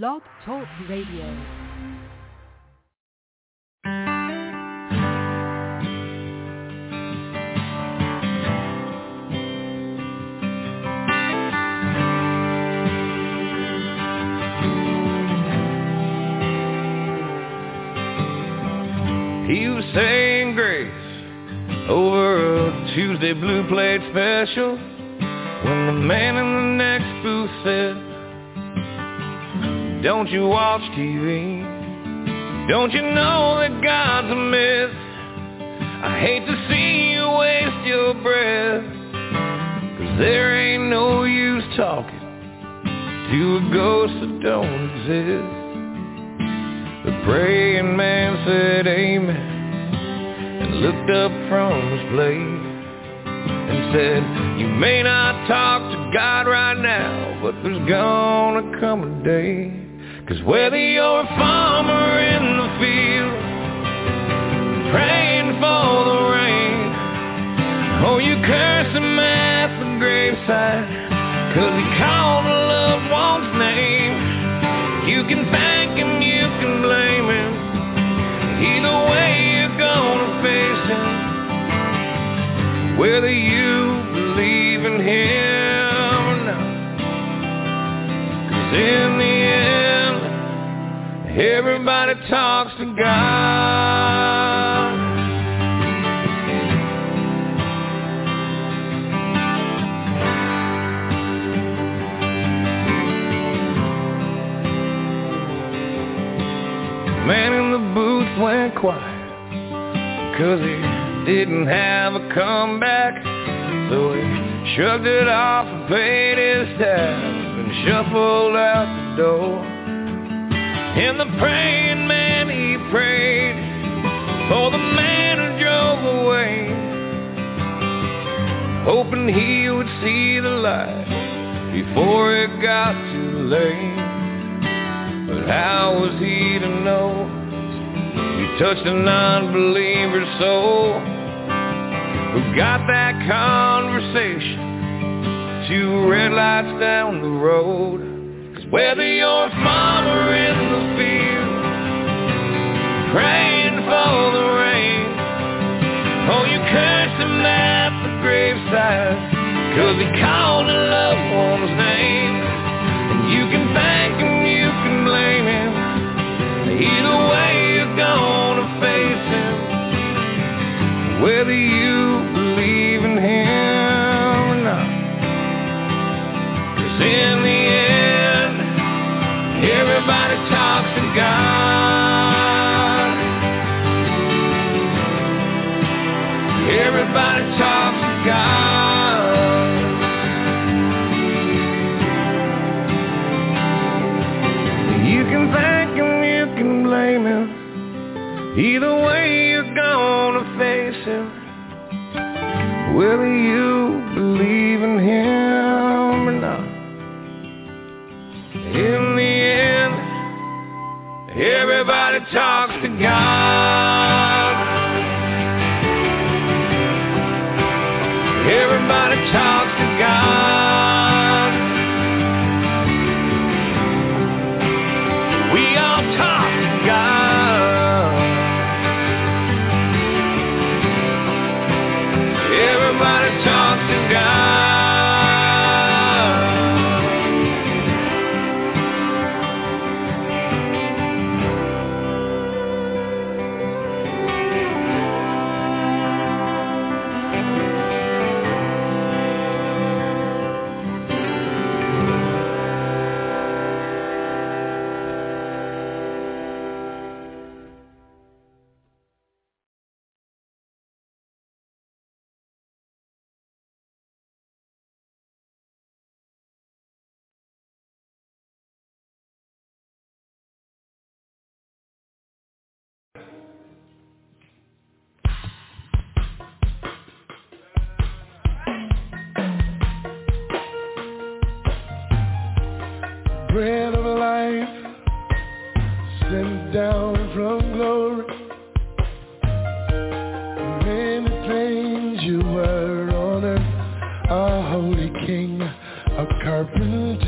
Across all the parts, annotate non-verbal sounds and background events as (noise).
Blog Talk Radio. He was saying grace over a Tuesday blue plate special when the man in the next Don't you watch TV? Don't you know that God's a myth? I hate to see you waste your breath Cause there ain't no use talking to a ghost that don't exist the praying man said amen and looked up from his plate and said, you may not talk to God right now, but there's gonna come a day. Cause whether you're a farmer in the field, praying for the rain, or you curse him at the graveside, cause he called a loved one's name, you can thank him, you can blame him. Either way, you're gonna face him. Whether you believe in him or not. Cause in everybody talks to God. Man in the booth went quiet Cause he didn't have a comeback So he shrugged it off and paid his tab And shuffled out the door And the praying man he prayed For the man who drove away Hoping he would see the light Before it got too late but how was he to know? You touched a non-believer's soul Who got that conversation Two red lights down the road whether you're a farmer in the field Praying for the rain. Or you curse him at the graveside Cause he called a loved one's name. And you can thank him, you can blame him. Either way you're gonna face him. Whether you Either way, you're gonna face him. Whether you believe in him or not. In the end, everybody talks to God.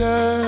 A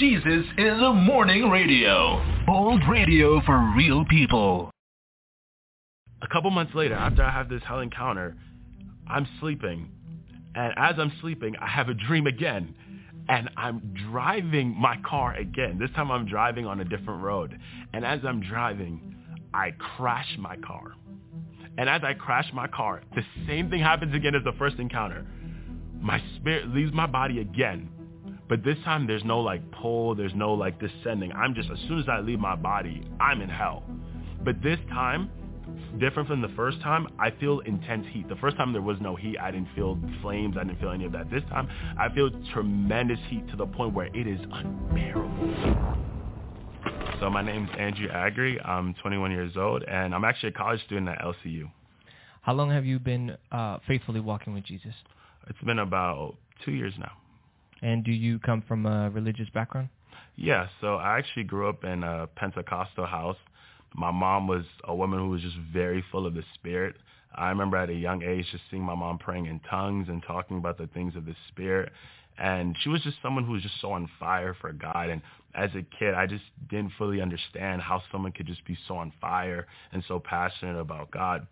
Jesus is a morning radio. Old radio for real people. A couple months later, after I have this hell encounter, I'm sleeping. And as I'm sleeping, I have a dream again. And I'm driving my car again. This time I'm driving on a different road. And as I'm driving, I crash my car. And as I crash my car, the same thing happens again as the first encounter. My spirit leaves my body again. But this time there's no like pull, there's no like descending. I'm just, as soon as I leave my body, I'm in hell. But this time, different from the first time, I feel intense heat. The first time there was no heat. I didn't feel flames. I didn't feel any of that. This time, I feel tremendous heat to the point where it is unbearable. So my name is Andrew Agri. I'm 21 years old, and I'm actually a college student at LCU. How long have you been uh, faithfully walking with Jesus? It's been about two years now. And do you come from a religious background? Yeah, so I actually grew up in a Pentecostal house. My mom was a woman who was just very full of the spirit. I remember at a young age just seeing my mom praying in tongues and talking about the things of the spirit. And she was just someone who was just so on fire for God. And as a kid, I just didn't fully understand how someone could just be so on fire and so passionate about God.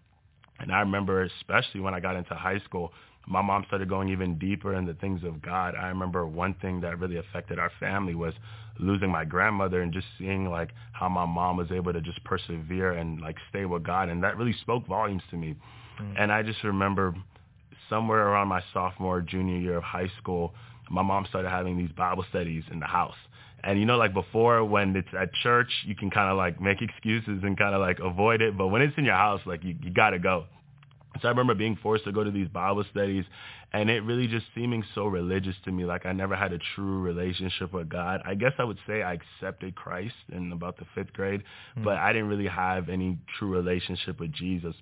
And I remember, especially when I got into high school, my mom started going even deeper in the things of God. I remember one thing that really affected our family was losing my grandmother and just seeing like how my mom was able to just persevere and like stay with God. And that really spoke volumes to me. Mm. And I just remember somewhere around my sophomore, junior year of high school, my mom started having these Bible studies in the house. And you know, like before, when it's at church, you can kind of like make excuses and kind of like avoid it. But when it's in your house, like you, you got to go. So I remember being forced to go to these Bible studies and it really just seeming so religious to me. Like I never had a true relationship with God. I guess I would say I accepted Christ in about the fifth grade, mm-hmm. but I didn't really have any true relationship with Jesus.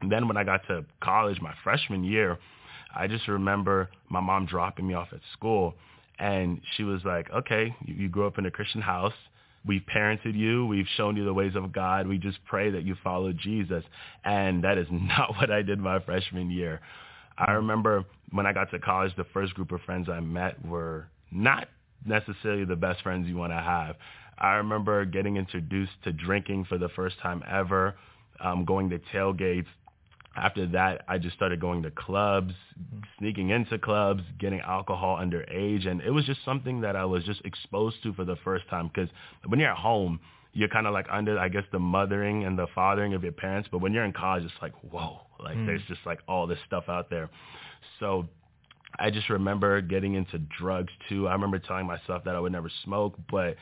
And then when I got to college, my freshman year, I just remember my mom dropping me off at school and she was like, okay, you, you grew up in a Christian house. We've parented you. We've shown you the ways of God. We just pray that you follow Jesus. And that is (laughs) not what I did my freshman year. I remember when I got to college, the first group of friends I met were not necessarily the best friends you want to have. I remember getting introduced to drinking for the first time ever, um, going to tailgates, after that, I just started going to clubs, sneaking into clubs, getting alcohol underage, and it was just something that I was just exposed to for the first time. Because when you're at home, you're kind of like under, I guess, the mothering and the fathering of your parents. But when you're in college, it's like, whoa, like mm. there's just like all this stuff out there. So I just remember getting into drugs too. I remember telling myself that I would never smoke, but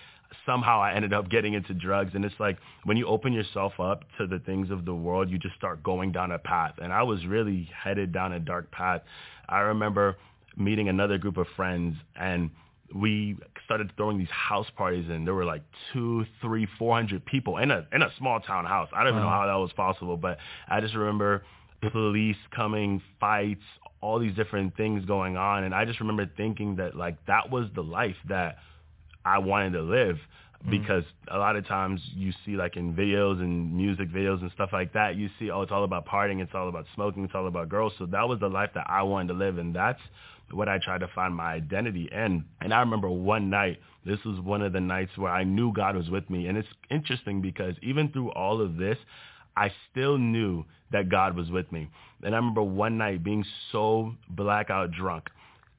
somehow I ended up getting into drugs. And it's like when you open yourself up to the things of the world, you just start going down a path. And I was really headed down a dark path. I remember meeting another group of friends and we started throwing these house parties and there were like two, three, four hundred people in a in a small town house. I don't even know how that was possible, but I just remember police coming, fights, all these different things going on. And I just remember thinking that like that was the life that I wanted to live mm-hmm. because a lot of times you see like in videos and music videos and stuff like that, you see, oh, it's all about partying, it's all about smoking, it's all about girls. So that was the life that I wanted to live. And that's what I tried to find my identity in. And I remember one night, this was one of the nights where I knew God was with me. And it's interesting because even through all of this, I still knew that God was with me. And I remember one night being so blackout drunk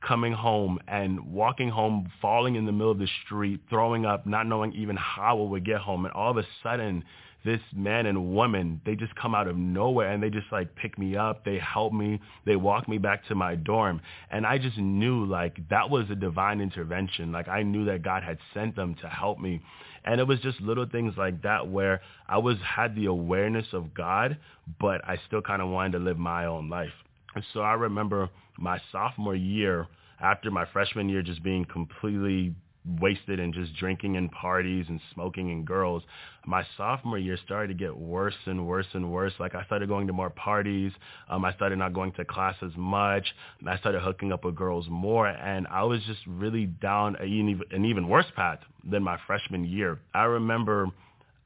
coming home and walking home, falling in the middle of the street, throwing up, not knowing even how we would get home. And all of a sudden, this man and woman, they just come out of nowhere and they just like pick me up. They help me. They walk me back to my dorm. And I just knew like that was a divine intervention. Like I knew that God had sent them to help me. And it was just little things like that where I was had the awareness of God, but I still kind of wanted to live my own life. And so I remember my sophomore year, after my freshman year just being completely wasted and just drinking and parties and smoking and girls. My sophomore year started to get worse and worse and worse. Like I started going to more parties. Um, I started not going to class as much. I started hooking up with girls more. And I was just really down an even, an even worse path than my freshman year. I remember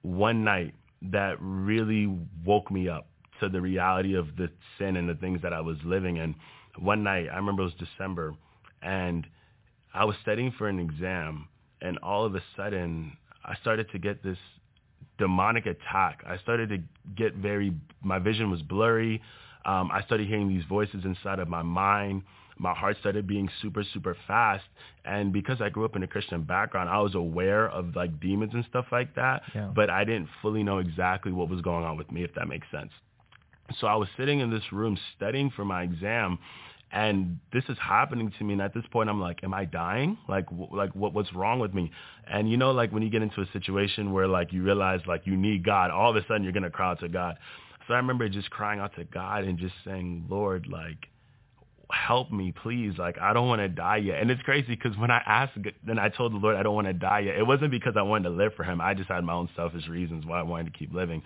one night that really woke me up to the reality of the sin and the things that I was living in. One night, I remember it was December, and I was studying for an exam, and all of a sudden, I started to get this demonic attack. I started to get very, my vision was blurry. Um, I started hearing these voices inside of my mind. My heart started being super, super fast. And because I grew up in a Christian background, I was aware of like demons and stuff like that. Yeah. But I didn't fully know exactly what was going on with me, if that makes sense. So I was sitting in this room studying for my exam and this is happening to me and at this point i'm like am i dying? Like w- like what what's wrong with me? And you know like when you get into a situation where like you realize like you need god all of a sudden you're going to cry out to god. So i remember just crying out to god and just saying lord like help me please. Like i don't want to die yet. And it's crazy because when i asked then i told the lord i don't want to die yet. It wasn't because i wanted to live for him. I just had my own selfish reasons why i wanted to keep living.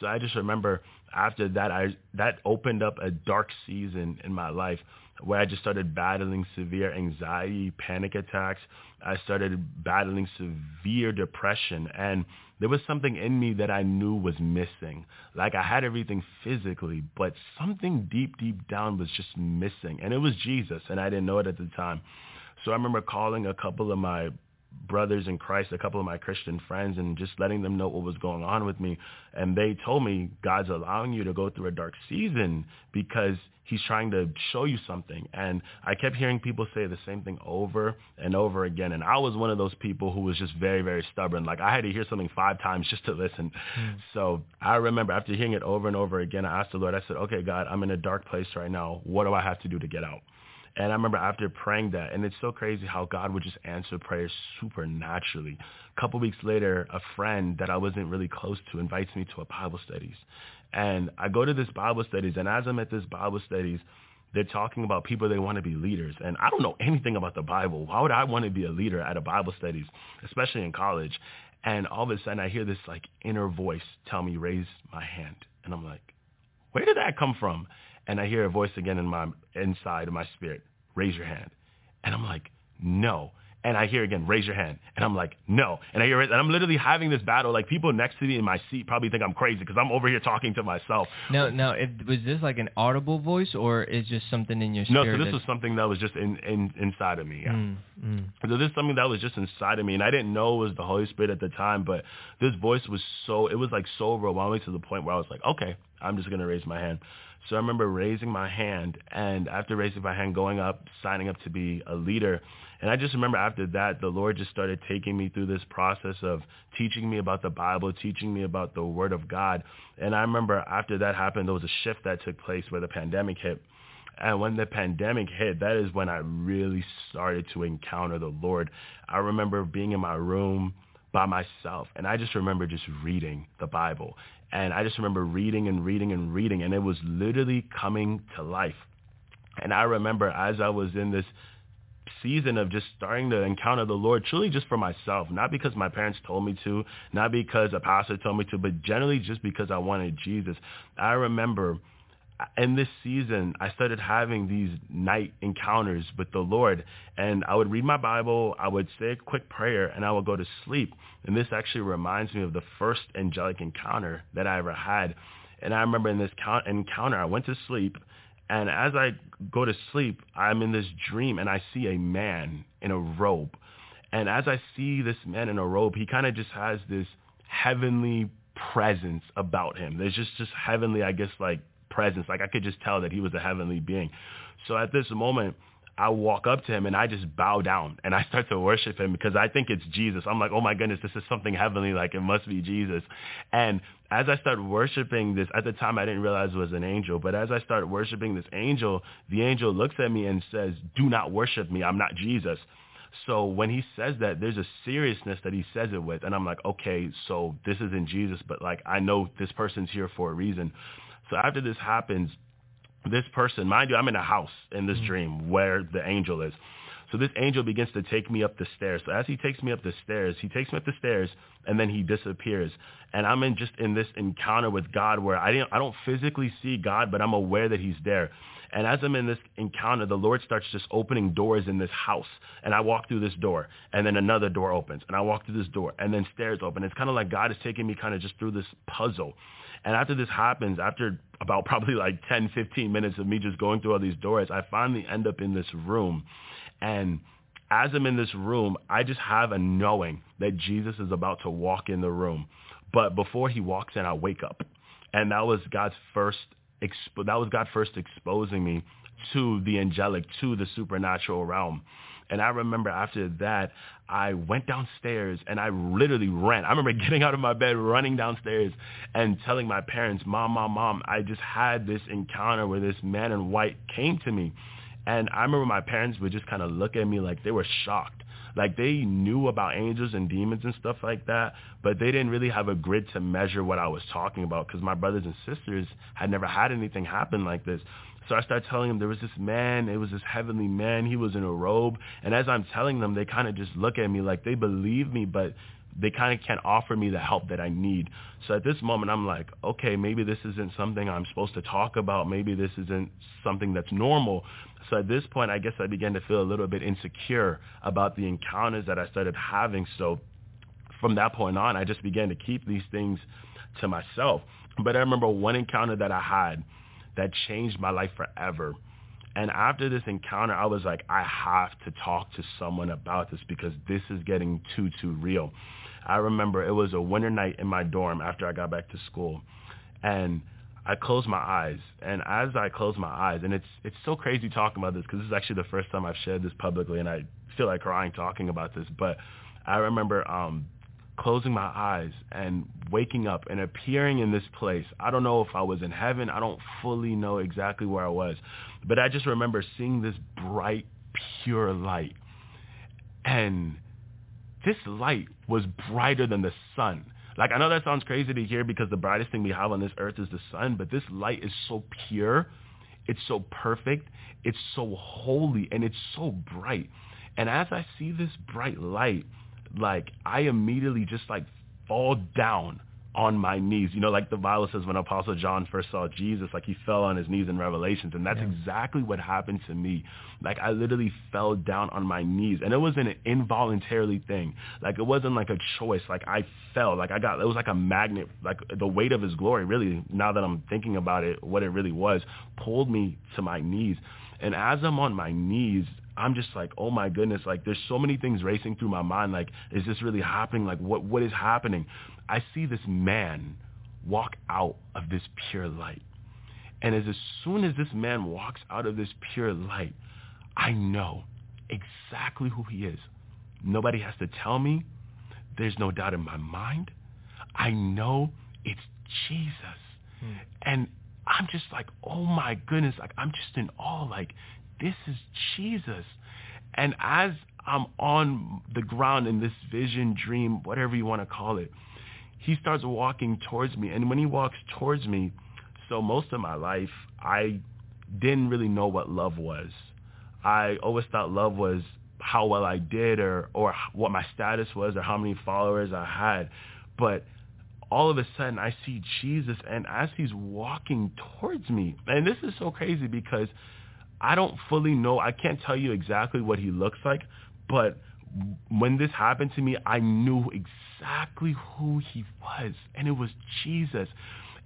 So I just remember after that, I that opened up a dark season in my life where I just started battling severe anxiety, panic attacks. I started battling severe depression and there was something in me that I knew was missing. Like I had everything physically, but something deep, deep down was just missing. And it was Jesus and I didn't know it at the time. So I remember calling a couple of my brothers in Christ, a couple of my Christian friends, and just letting them know what was going on with me. And they told me, God's allowing you to go through a dark season because he's trying to show you something. And I kept hearing people say the same thing over and over again. And I was one of those people who was just very, very stubborn. Like I had to hear something five times just to listen. Mm. So I remember after hearing it over and over again, I asked the Lord, I said, okay, God, I'm in a dark place right now. What do I have to do to get out? And I remember after praying that, and it's so crazy how God would just answer prayers supernaturally. A couple weeks later, a friend that I wasn't really close to invites me to a Bible studies. And I go to this Bible studies, and as I'm at this Bible studies, they're talking about people they want to be leaders. And I don't know anything about the Bible. Why would I want to be a leader at a Bible studies, especially in college? And all of a sudden I hear this like inner voice tell me, raise my hand. And I'm like, where did that come from? and I hear a voice again in my inside of my spirit, raise your hand. And I'm like, no. And I hear again, raise your hand. And I'm like, no. And I hear it, and I'm literally having this battle. Like people next to me in my seat probably think I'm crazy because I'm over here talking to myself. No, no. It, was this like an audible voice or is just something in your spirit? No, so this was something that was just in, in inside of me. Yeah. Mm, mm. So this is something that was just inside of me, and I didn't know it was the Holy Spirit at the time. But this voice was so, it was like so overwhelming to the point where I was like, okay, I'm just gonna raise my hand. So I remember raising my hand, and after raising my hand, going up, signing up to be a leader. And I just remember after that, the Lord just started taking me through this process of teaching me about the Bible, teaching me about the Word of God. And I remember after that happened, there was a shift that took place where the pandemic hit. And when the pandemic hit, that is when I really started to encounter the Lord. I remember being in my room by myself, and I just remember just reading the Bible. And I just remember reading and reading and reading, and it was literally coming to life. And I remember as I was in this season of just starting to encounter the Lord truly just for myself, not because my parents told me to, not because a pastor told me to, but generally just because I wanted Jesus. I remember in this season, I started having these night encounters with the Lord. And I would read my Bible, I would say a quick prayer, and I would go to sleep. And this actually reminds me of the first angelic encounter that I ever had. And I remember in this encounter, I went to sleep. And as I go to sleep, I'm in this dream, and I see a man in a robe. And as I see this man in a robe, he kind of just has this heavenly presence about him. There's just just heavenly, I guess, like presence. Like I could just tell that he was a heavenly being. So at this moment, I walk up to him and I just bow down and I start to worship him because I think it's Jesus. I'm like, oh my goodness, this is something heavenly. Like it must be Jesus. And as I start worshiping this, at the time I didn't realize it was an angel, but as I start worshiping this angel, the angel looks at me and says, do not worship me. I'm not Jesus. So when he says that, there's a seriousness that he says it with. And I'm like, okay, so this isn't Jesus, but like I know this person's here for a reason. So after this happens, this person, mind you, I'm in a house in this mm-hmm. dream where the angel is. So this angel begins to take me up the stairs. So as he takes me up the stairs, he takes me up the stairs and then he disappears. And I'm in just in this encounter with God where I didn't I don't physically see God, but I'm aware that he's there. And as I'm in this encounter, the Lord starts just opening doors in this house. And I walk through this door, and then another door opens, and I walk through this door, and then stairs open. It's kind of like God is taking me kind of just through this puzzle. And after this happens, after about probably like 10, 15 minutes of me just going through all these doors, I finally end up in this room. And as I'm in this room, I just have a knowing that Jesus is about to walk in the room. But before he walks in, I wake up. And that was God's first, expo- that was God first exposing me to the angelic, to the supernatural realm. And I remember after that, I went downstairs and I literally ran. I remember (laughs) getting out of my bed, running downstairs and telling my parents, mom, mom, mom, I just had this encounter where this man in white came to me. And I remember my parents would just kind of look at me like they were shocked. Like they knew about angels and demons and stuff like that, but they didn't really have a grid to measure what I was talking about because my brothers and sisters had never had anything happen like this. So I started telling them there was this man, it was this heavenly man, he was in a robe. And as I'm telling them, they kind of just look at me like they believe me, but they kind of can't offer me the help that I need. So at this moment, I'm like, okay, maybe this isn't something I'm supposed to talk about. Maybe this isn't something that's normal. So at this point, I guess I began to feel a little bit insecure about the encounters that I started having. So from that point on, I just began to keep these things to myself. But I remember one encounter that I had that changed my life forever. And after this encounter, I was like, I have to talk to someone about this because this is getting too, too real. I remember it was a winter night in my dorm after I got back to school. And I closed my eyes. And as I closed my eyes, and it's it's so crazy talking about this because this is actually the first time I've shared this publicly, and I feel like crying talking about this. But I remember um, closing my eyes and waking up and appearing in this place. I don't know if I was in heaven. I don't fully know exactly where I was. But I just remember seeing this bright, pure light. And this light was brighter than the sun. Like I know that sounds crazy to hear because the brightest thing we have on this earth is the sun, but this light is so pure, it's so perfect, it's so holy, and it's so bright. And as I see this bright light, like I immediately just like fall down on my knees. You know, like the Bible says when Apostle John first saw Jesus, like he fell on his knees in Revelations. And that's yeah. exactly what happened to me. Like I literally fell down on my knees. And it wasn't an involuntarily thing. Like it wasn't like a choice. Like I fell. Like I got, it was like a magnet. Like the weight of his glory, really, now that I'm thinking about it, what it really was, pulled me to my knees. And as I'm on my knees, I'm just like, oh my goodness, like there's so many things racing through my mind. Like, is this really happening? Like, what what is happening? I see this man walk out of this pure light. And as, as soon as this man walks out of this pure light, I know exactly who he is. Nobody has to tell me. There's no doubt in my mind. I know it's Jesus. Hmm. And I'm just like, oh my goodness, like I'm just in awe. Like, this is Jesus. And as I'm on the ground in this vision, dream, whatever you want to call it, he starts walking towards me. And when he walks towards me, so most of my life, I didn't really know what love was. I always thought love was how well I did or, or what my status was or how many followers I had. But all of a sudden I see Jesus and as he's walking towards me, and this is so crazy because I don't fully know. I can't tell you exactly what he looks like, but when this happened to me, I knew exactly who he was, and it was Jesus.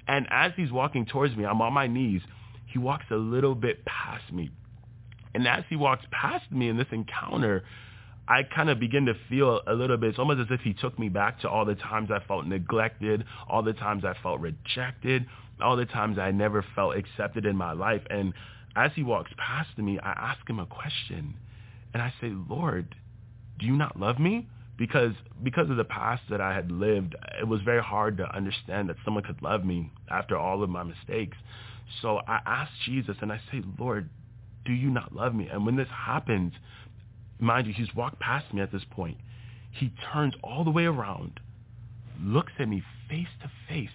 And as he's walking towards me, I'm on my knees. He walks a little bit past me. And as he walks past me in this encounter, I kind of begin to feel a little bit, it's almost as if he took me back to all the times I felt neglected, all the times I felt rejected, all the times I never felt accepted in my life. And as he walks past me, I ask him a question. And I say, Lord, do you not love me? Because because of the past that I had lived, it was very hard to understand that someone could love me after all of my mistakes. So I ask Jesus and I say, Lord, do you not love me? And when this happens, mind you, he's walked past me at this point. He turns all the way around, looks at me face to face,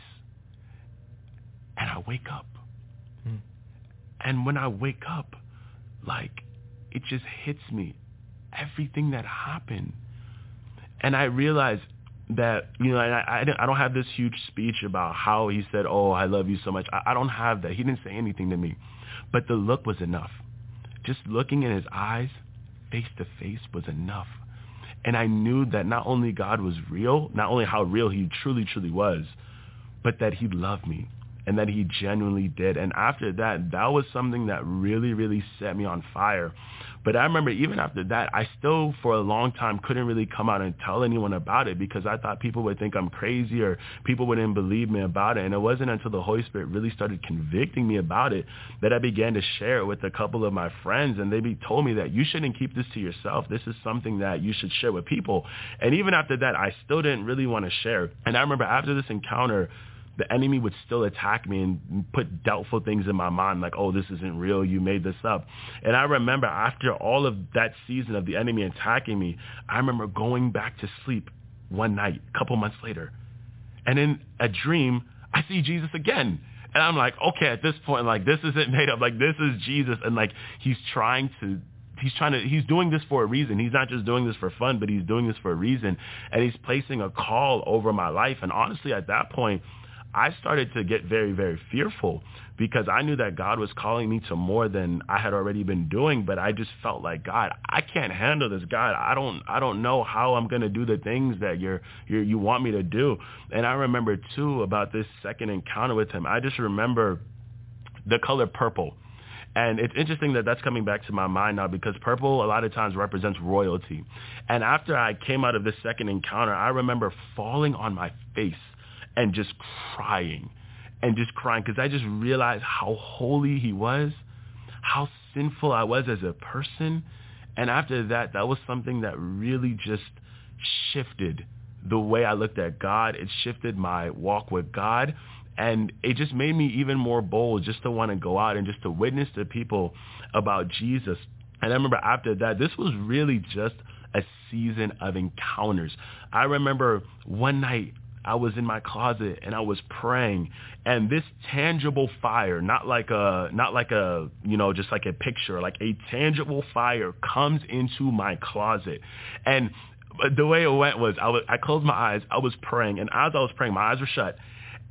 and I wake up. And when I wake up, like, it just hits me. Everything that happened. And I realize that, you know, I, I, I don't have this huge speech about how he said, oh, I love you so much. I, I don't have that. He didn't say anything to me. But the look was enough. Just looking in his eyes, face to face, was enough. And I knew that not only God was real, not only how real he truly, truly was, but that he loved me and that he genuinely did. And after that, that was something that really, really set me on fire. But I remember even after that, I still for a long time couldn't really come out and tell anyone about it because I thought people would think I'm crazy or people wouldn't believe me about it. And it wasn't until the Holy Spirit really started convicting me about it that I began to share it with a couple of my friends. And they told me that you shouldn't keep this to yourself. This is something that you should share with people. And even after that, I still didn't really want to share. And I remember after this encounter, the enemy would still attack me and put doubtful things in my mind like, oh, this isn't real. You made this up. And I remember after all of that season of the enemy attacking me, I remember going back to sleep one night, a couple months later. And in a dream, I see Jesus again. And I'm like, okay, at this point, like, this isn't (laughs) made up. Like, this is Jesus. And, like, he's trying to he's trying to he's doing this for a reason. He's not just doing this for fun, but he's doing this for a reason. And he's placing a call over my life. And honestly, at that point, I started to get very, very fearful because I knew that God was calling me to more than I had already been doing, but I just felt like God, I can't handle this. God, I don't I don't know how I'm going to do the things that you're, you're you want me to do. And I remember too about this second encounter with him. I just remember the color purple. And it's interesting that that's coming back to my mind now because purple a lot of times represents royalty. And after I came out of this second encounter, I remember falling on my face and just crying and just crying because I just realized how holy he was, how sinful I was as a person. And after that, that was something that really just shifted the way I looked at God. It shifted my walk with God. And it just made me even more bold just to want to go out and just to witness to people about Jesus. And I remember after that, this was really just a season of encounters. I remember one night I was in my closet and I was praying and this tangible fire, not like a, not like a, you know, just like a picture, like a tangible fire comes into my closet. And the way it went was I, was, I closed my eyes, I was praying and as I was praying, my eyes were shut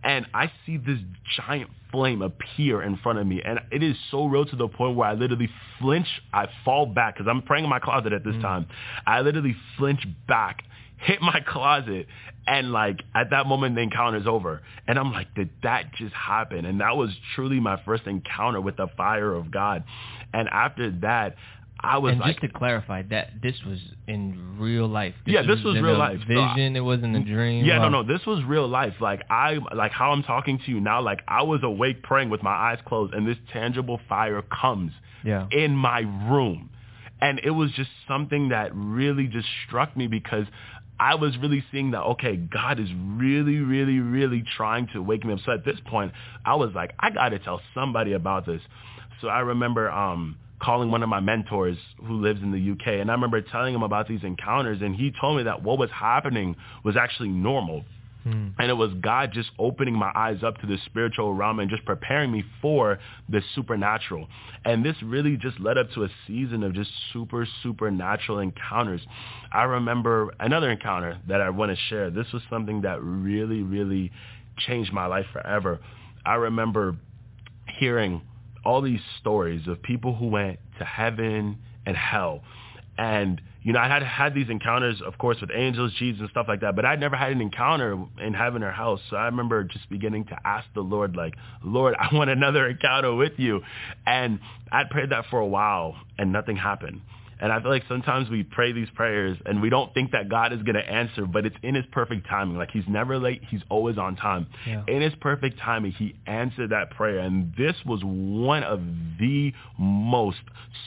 and I see this giant flame appear in front of me, and it is so real to the point where I literally flinch. I fall back because I'm praying in my closet at this mm. time. I literally flinch back, hit my (laughs) closet, and like at that moment the encounter is over. And I'm like, did that just happen? And that was truly my first encounter with the fire of God. And after that, I was and like, just to clarify that this was in real life. This yeah, this was, was real life. Vision. So I, it wasn't a dream. Yeah, no, no. This was real life. Like I, like how I'm talking to you now. Like I was awake praying with my eyes closed, and this tangible fire comes yeah. in my room, and it was just something that really just struck me because I was really seeing that, okay, God is really, really, really trying to wake me up. So at this point, I was like, I got to tell somebody about this. So I remember um, calling one of my mentors who lives in the UK, and I remember telling him about these encounters, and he told me that what was happening was actually normal. Hmm. And it was God just opening my eyes up to the spiritual realm and just preparing me for the supernatural. And this really just led up to a season of just super, supernatural encounters. I remember another encounter that I want to share. This was something that really, really changed my life forever. I remember hearing all these stories of people who went to heaven and hell. And you know, I had had these encounters, of course, with angels, Jesus, and stuff like that, but I'd never had an encounter in heaven or hell. So I remember just beginning to ask the Lord, like, Lord, I (laughs) want another encounter with you. And I'd prayed that for a while, and nothing happened. And I feel like sometimes we pray these prayers and we don't think that God is going to answer, but it's in his perfect timing. Like he's never late. He's always on time. Yeah. In his perfect timing, he answered that prayer. And this was one of the most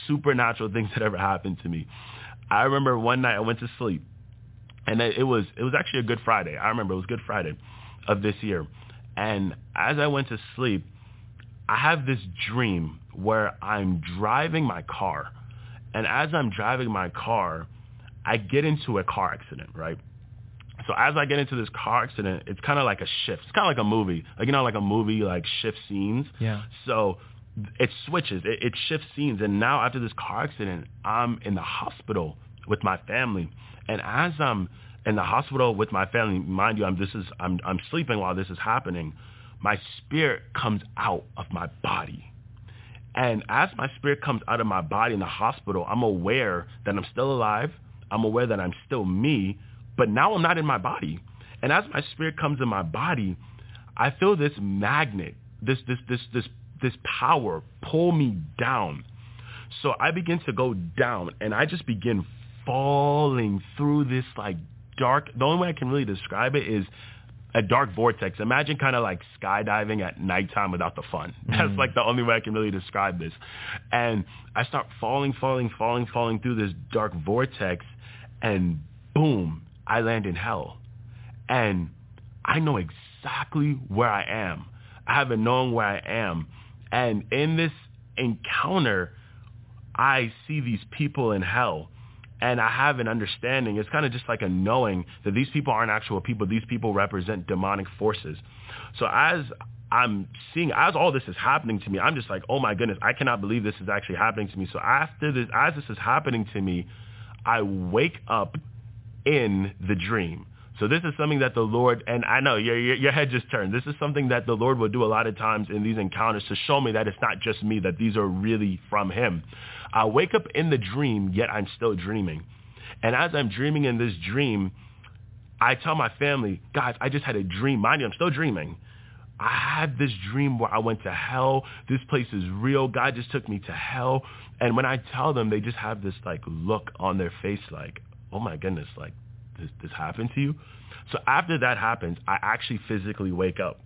supernatural things that ever happened to me. I remember one night I went to sleep, and it was it was actually a Good Friday. I remember it was Good Friday of this year, and as I went to sleep, I have this dream where I'm driving my car, and as I'm driving my car, I get into a car accident, right? So as I get into this car accident, it's kind of like a shift. It's kind of like a movie, like you know, like a movie like shift scenes. Yeah. So it switches, it, it shifts scenes, and now after this car accident, I'm in the hospital with my family, and as I'm in the hospital with my family, mind you, I'm this is I'm I'm sleeping while this is happening. My spirit comes out of my body. And as my spirit comes out of my body in the hospital, I'm aware that I'm still alive. I'm aware that I'm still me, but now I'm not in my body. And as my spirit comes in my body, I feel this magnet, this this this this this power pull me down. So I begin to go down and I just begin falling through this like dark, the only way I can really describe it is a dark vortex. Imagine kind of like skydiving at nighttime without the fun. (laughs) That's mm. like the only way I can really describe this. And I start falling, falling, falling, falling through this dark vortex and boom, I land in hell. And I know exactly where I am. I haven't known where I am and in this encounter, I see these people in hell. And I have an understanding. It's kind of just like a knowing that these people aren't actual people. These people represent demonic forces. So as I'm seeing as all this is happening to me, I'm just like, oh my goodness, I cannot believe this is actually happening to me. So after this, as this is happening to me, I wake up in the dream. So this is something that the Lord, and I know your, your, your head just turned. This is something that the Lord will do a lot of times in these encounters to show me that it's not just me, that these are really from him. I wake up in the dream, yet I'm still dreaming. And as I'm dreaming in this dream, I tell my family, guys, I just had a dream. Mind you, I'm still dreaming. I had this dream where I went to hell. This place is real. God just took me to hell. And when I tell them, they just have this like look on their face like, oh my goodness, like this, this happened to you? So after that happens, I actually physically wake up.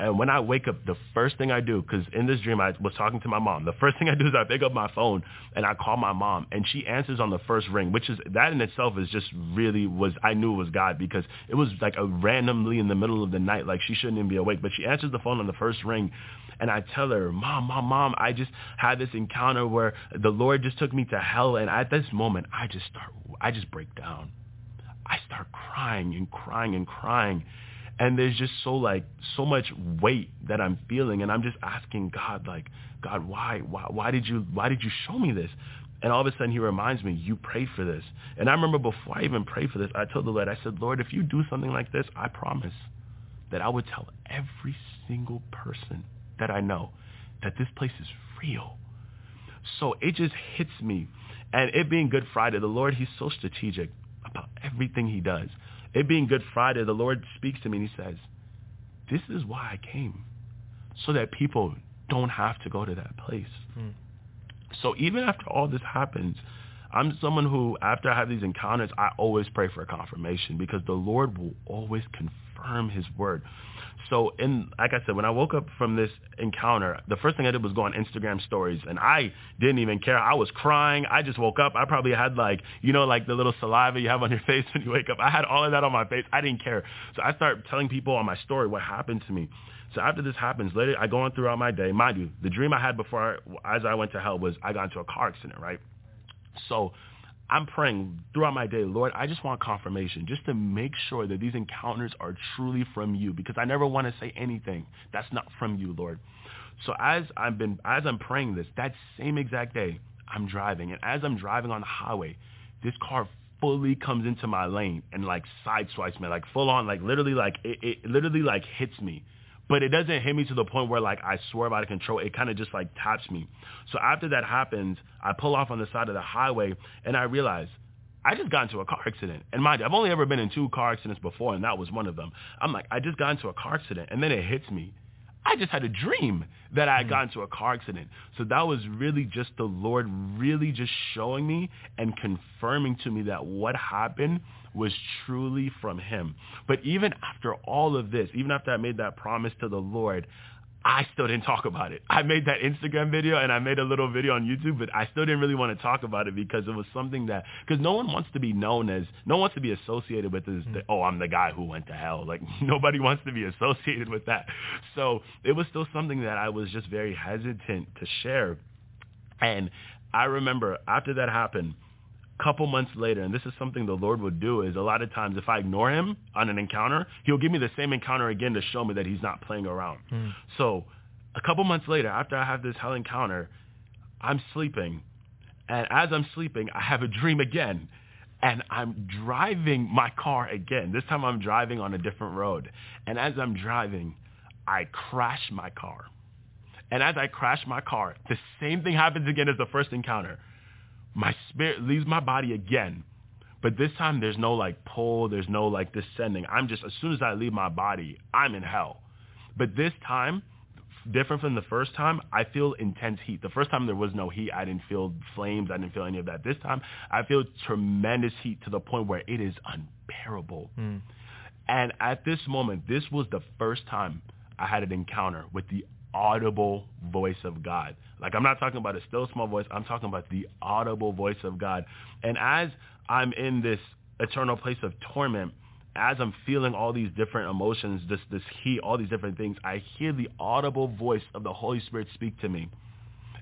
And when I wake up, the first thing I do, because in this dream I was talking to my mom, the first (laughs) thing I do is I pick up my phone and I call my mom, and she answers on the first ring, which is that in itself is just really was I knew it was God because it was like a randomly in the middle of the night, like she shouldn't even be awake, but she answers the phone on the first ring, and I tell her, Mom, Mom, Mom, I just had this encounter where the Lord just took me to hell, and at this moment I just start, I just break down. I start crying and crying and crying. And there's just so like so much weight that I'm feeling and I'm just asking God like, God, why? Why why did you why did you show me this? And all of a sudden he reminds me, you prayed for this. And I remember before I even prayed for this, I told the Lord, I said, Lord, if you do something like this, I promise that I would tell every single person that I know that this place is real. So it just hits me. And it being Good Friday, the Lord, he's so strategic about everything he does. It being Good Friday, the Lord speaks to me and he says, this is why I came, so that people don't have to go to that place. Mm. So even after all this happens, I'm someone who, after I have these encounters, I always pray for a confirmation because the Lord will always confirm his word. So in like I said, when I woke up from this encounter, the first thing I did was go on Instagram stories and I didn't even care. I was crying. I just woke up. I probably had like, you know, like the little saliva you have on your (laughs) face when you wake up. I had all of that on my face. I didn't care. So I start telling people on my story what happened to me. So after this happens, later I go on throughout my day. Mind you, the dream I had before as I went to hell was I got into a car accident, right? So I'm praying throughout my day, Lord, I just want confirmation just to make sure that these encounters are truly from you because I never want to say anything that's not from you, Lord. So as I've been as I'm praying this, that same exact day, I'm driving and as I'm driving on the highway, this car fully comes into my lane and like sideswipes me, like full on, like literally like it, it literally like hits me but it doesn't hit me to the point where like I swerve out of control. It kind of just like taps me. So after that happens, I pull off on the side of the highway and I realize I just got into a car accident. And mind you, I've only ever been in two car accidents before, and that was one of them. I'm like, I just got into a car accident, and then it hits me. I just had a dream that I had mm. gotten into a car accident. So that was really just the Lord really just showing me and confirming to me that what happened was truly from him. But even after all of this, even after I made that promise to the Lord, I still didn't talk about it. I made that Instagram video and I made a little video on YouTube, but I still didn't really want to talk about it because it was something that, because no one wants to be known as, no one wants to be associated with as, the, mm. oh, I'm the guy who went to hell. Like (laughs) nobody wants to be associated with that. So it was still something that I was just very hesitant to share. And I remember after that happened, couple months later, and this is something the Lord would do, is a lot of times if I ignore him on an encounter, he'll give me the same encounter again to show me that he's not playing around. Mm. So a couple months later, after I have this hell encounter, I'm sleeping. And as I'm sleeping, I have a dream again. And I'm driving my car again. This time I'm driving on a different road. And as I'm driving, I crash my car. And as I crash my car, the same thing happens again as the first encounter my spirit leaves my body again. But this time there's no like pull, there's no like descending. I'm just, as soon as I leave my body, I'm in hell. But this time, different from the first time, I feel intense heat. The first time there was no heat. I didn't feel flames. I didn't feel any of that. This time I feel tremendous heat to the point where it is unbearable. Mm. And at this moment, this was the first time I had an encounter with the audible voice of God. Like I'm not talking about a still small voice. I'm talking about the audible voice of God. And as I'm in this eternal place of torment, as I'm feeling all these different emotions, this this heat, all these different things, I hear the audible voice of the Holy Spirit speak to me.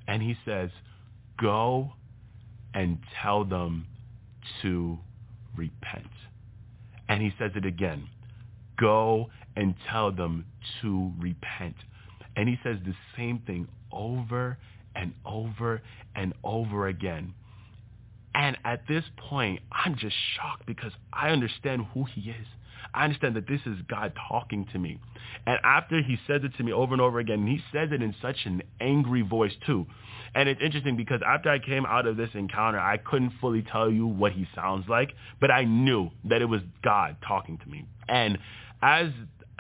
And he says, "Go and tell them to repent." And he says it again. Go and tell them to repent. And he says the same thing over and over and over again. And at this point, I'm just shocked because I understand who he is. I understand that this is God talking to me. And after he says it to me over and over again, he says it in such an angry voice too. And it's interesting because after I came out of this encounter, I couldn't fully tell you what he sounds like, but I knew that it was God talking to me. And as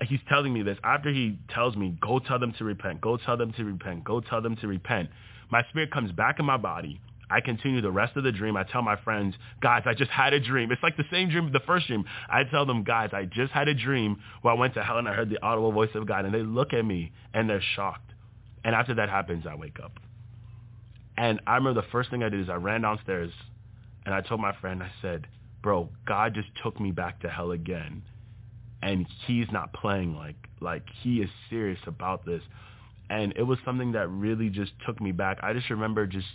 he's telling me this, after he tells me, go tell them to repent, go tell them to repent, go tell them to repent, my spirit comes back in my body I continue the rest of the dream. I tell my friends, guys, I just had a dream. It's like the same dream, the first dream. I tell them, guys, I just had a dream where I went to hell and I heard the audible voice of God. And they look at me and they're shocked. And after that happens, I wake up. And I remember the first thing I did is I ran downstairs and I told my friend, I said, bro, God just took me back to hell again. And he's not playing like, like he is serious about this. And it was something that really just took me back. I just remember just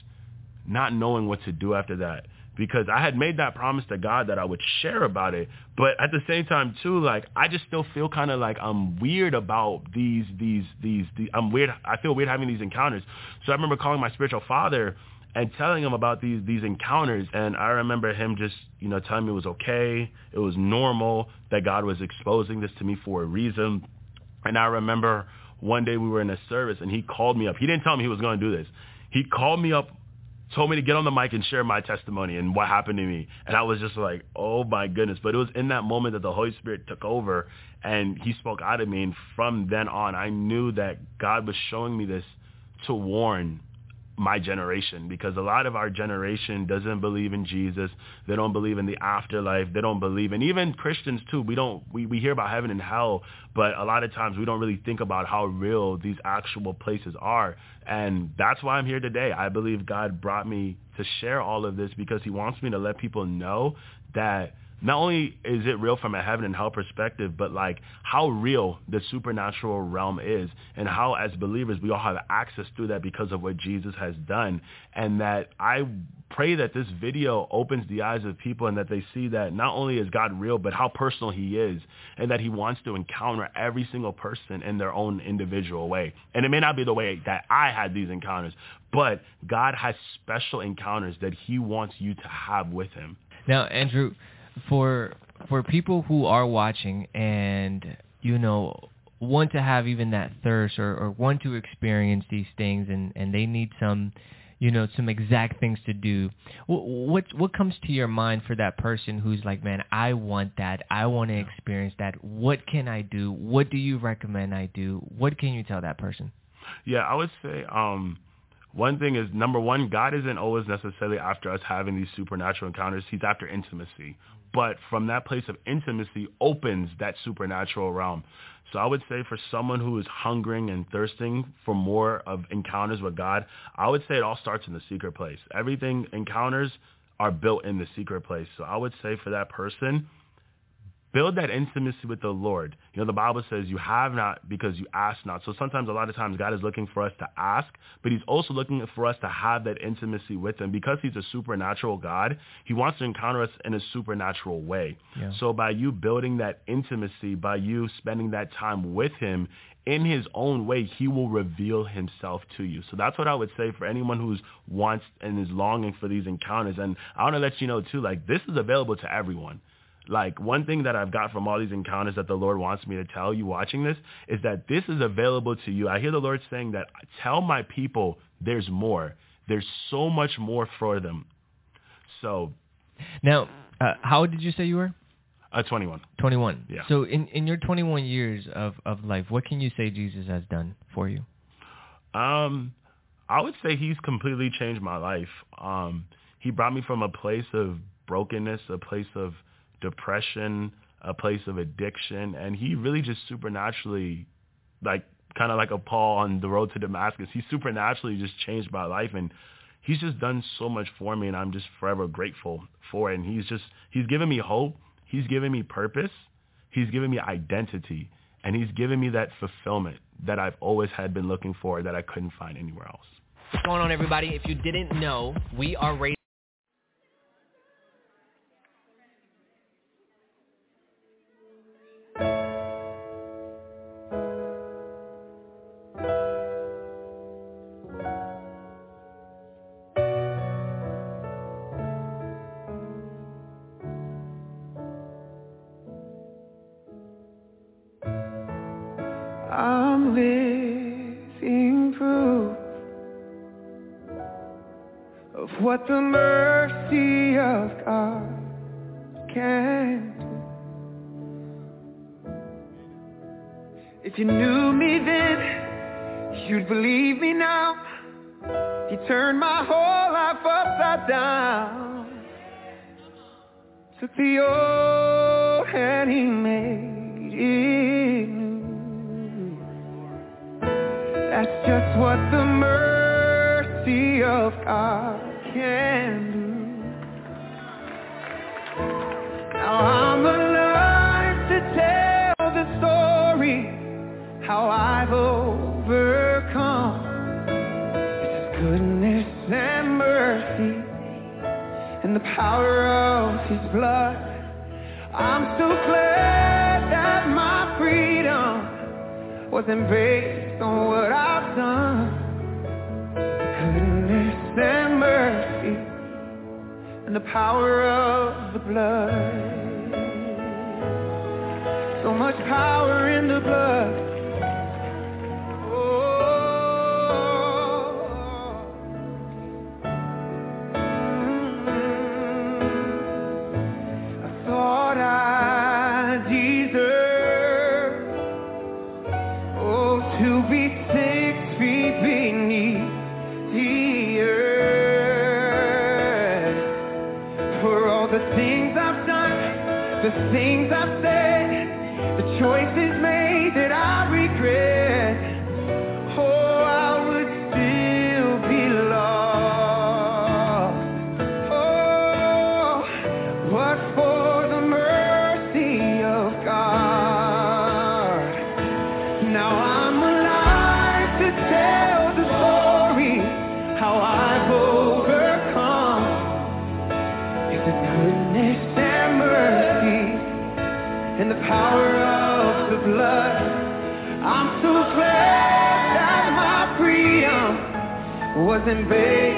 not knowing what to do after that because I had made that promise to God that I would share about it. But at the same time too, like I just still feel kind of like I'm weird about these, these, these, these, I'm weird. I feel weird having these encounters. So I remember calling my spiritual father and telling him about these, these encounters. And I remember him just, you know, telling me it was okay. It was normal that God was exposing this to me for a reason. And I remember one day we were in a service and he called me up. He didn't tell me he was going to do this. He called me up told me to get on the mic and share my testimony and what happened to me. And I was just like, oh my goodness. But it was in that moment that the Holy Spirit took over and he spoke out of me. And from then on, I knew that God was showing me this to warn my generation because a lot of our generation doesn't believe in Jesus. They don't believe in the afterlife. They don't believe, and even Christians too. We don't. We, we hear about heaven and hell, but a lot of times we don't really think about how real these actual places are. And that's why I'm here today. I believe God brought me to share all of this because he wants me to let people know that not only is it real from a heaven and hell perspective, but like how real the supernatural realm is and how as believers we all have access to that because of what Jesus has done. And that I pray that this video opens the eyes of people and that they see that not only is God real, but how personal he is and that he wants to encounter every single person in their own individual way. And it may not be the way that I had these encounters, but God has special encounters that he wants you to have with him. Now, Andrew, for for people who are watching and you know want to have even that thirst or, or want to experience these things and and they need some you know some exact things to do what what comes to your mind for that person who's like man i want that. I want to experience that. What can i do? What do you recommend i do? What can you tell that person? Yeah i would say um one thing is number one god isn't always necessarily after us having these supernatural encounters. He's after intimacy but from that place of intimacy opens that supernatural realm. So I would say for someone who is hungering and thirsting for more of encounters with God, I would say it all starts in the secret place. Everything encounters are built in the secret place. So I would say for that person, build that intimacy with the Lord. You know, the Bible says you have not because you ask not. So sometimes, a lot of times, God is looking for us to ask, but he's also looking for us to have that intimacy with him. Because he's a supernatural God, he wants to encounter us in a supernatural way. Yeah. So by you building that intimacy, by you spending that time with him, in his own way, he will reveal himself to you. So that's what I would say for anyone who's wants and is longing for these encounters. And I want to let you know too, like this is available to everyone. Like one thing that I've got from all these encounters that the Lord wants me to tell you watching this is that this is available to you. I hear the Lord saying that tell my people there's more. There's so much more for them. So now, uh, how did you say you were? Uh, 21. 21. Yeah. So in, in your 21 years of, of life, what can you say Jesus has done for you? Um, I would say he's completely changed my life. Um, he brought me from a place of brokenness, a place of depression, a place of addiction, and he really just supernaturally, like kind of like a Paul on the road to Damascus, he supernaturally just changed my life, and he's just done so much for me, and I'm just forever grateful for it. And he's just he's given me hope, he's given me purpose, he's given me identity, and he's given me that fulfillment that I've always had been looking for that I couldn't find anywhere else. What's going on, everybody? If you didn't know, we are raising like I can. If you knew me then, you'd believe me now. If you turned my whole life upside down, took the old and he made it new. That's just what power of his blood. I'm so glad that my freedom wasn't based on what I've done. Goodness and mercy and the power of the blood. So much power in the blood. everything was in vain.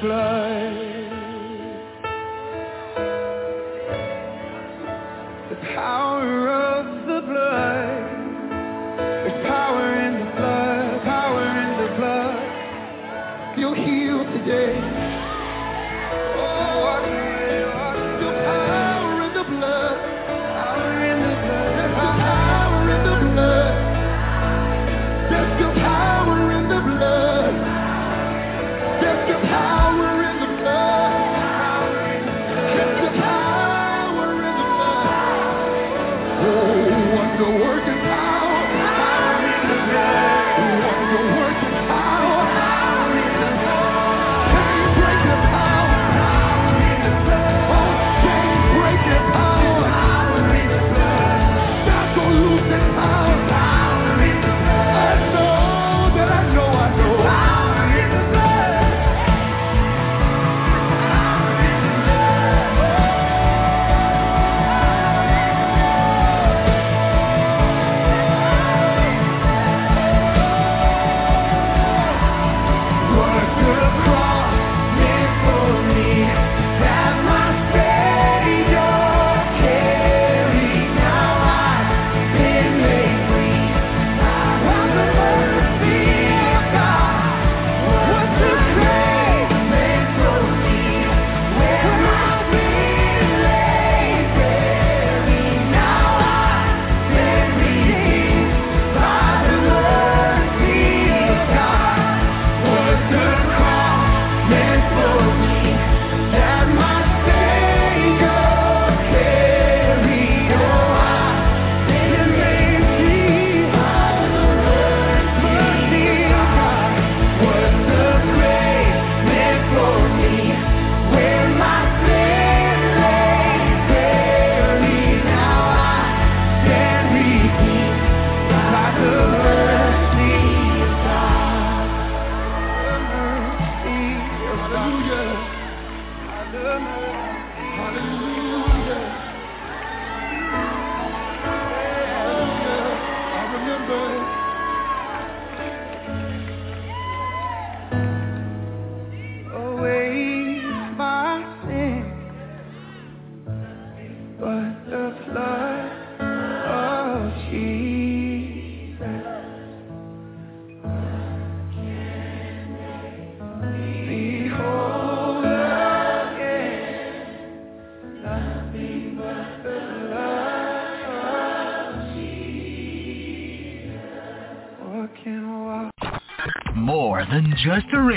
club.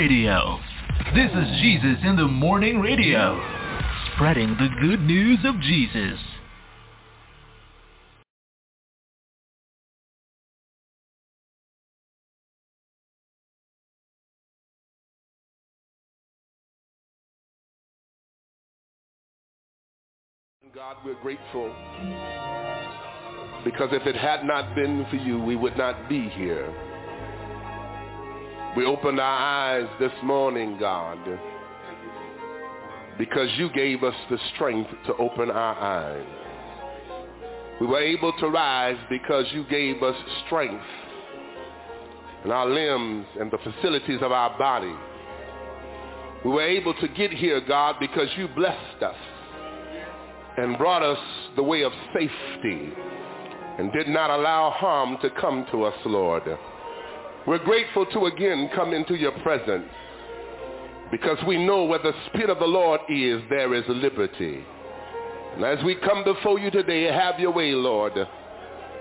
Radio. This is Jesus in the Morning Radio. Spreading the good news of Jesus. God, we're grateful because if it had not been for you, we would not be here. We opened our eyes this morning, God, because you gave us the strength to open our eyes. We were able to rise because you gave us strength in our limbs and the facilities of our body. We were able to get here, God, because you blessed us and brought us the way of safety and did not allow harm to come to us, Lord. We're grateful to again come into your presence because we know where the Spirit of the Lord is, there is liberty. And as we come before you today, have your way, Lord.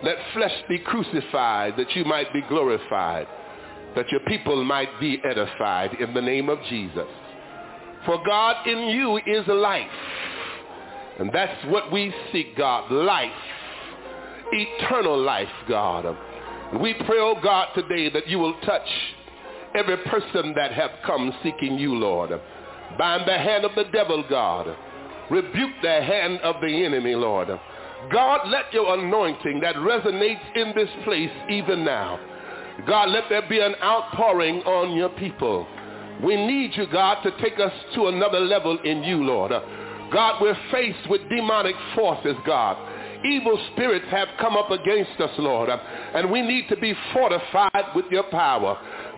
Let flesh be crucified that you might be glorified, that your people might be edified in the name of Jesus. For God in you is life. And that's what we seek, God, life, eternal life, God. We pray, oh God, today that you will touch every person that have come seeking you, Lord. Bind the hand of the devil, God. Rebuke the hand of the enemy, Lord. God, let your anointing that resonates in this place even now. God, let there be an outpouring on your people. We need you, God, to take us to another level in you, Lord. God, we're faced with demonic forces, God. Evil spirits have come up against us, Lord, and we need to be fortified with your power.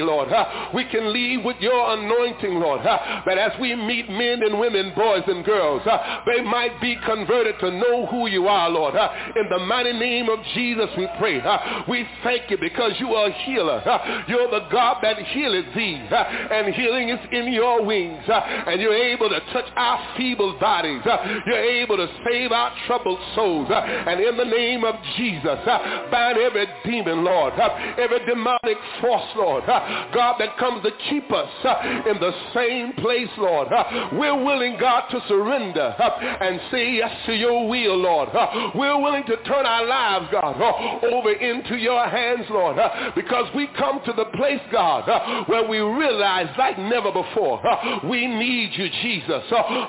Lord. Uh, we can leave with your anointing, Lord, that as we meet men and women, boys and girls, they might be converted to know who you are, Lord. In the mighty name of Jesus, we pray. We thank you because you are a healer. You're the God that healeth thee, and healing is in your wings, and you're able to touch our feeble bodies. You're able to save our troubled souls, and in the name of Jesus, bind every demon, Lord, every demonic force, Lord, God, that comes to keep us uh, in the same place, Lord. Uh, we're willing, God, to surrender uh, and say yes to your will, Lord. Uh, we're willing to turn our lives, God, uh, over into your hands, Lord, uh, because we come to the place, God, where we realize like never before, we need you, Jesus.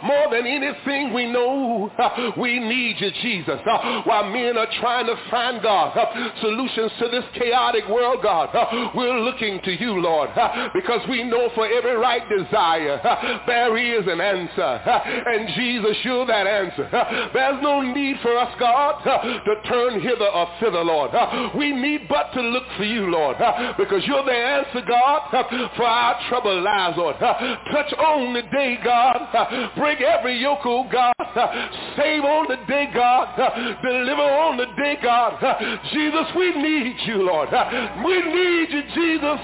More than anything we know, we need you, Jesus. While men are trying to find, God, solutions to this chaotic world, God, we're looking to you you, Lord, because we know for every right desire, there is an answer. And Jesus, you're that answer. There's no need for us, God, to turn hither or thither, Lord. We need but to look for you, Lord, because you're the answer, God, for our troubled lives, Lord. Touch on the day, God. Break every yoke, oh God. Save on the day, God. Deliver on the day, God. Jesus, we need you, Lord. We need you, Jesus.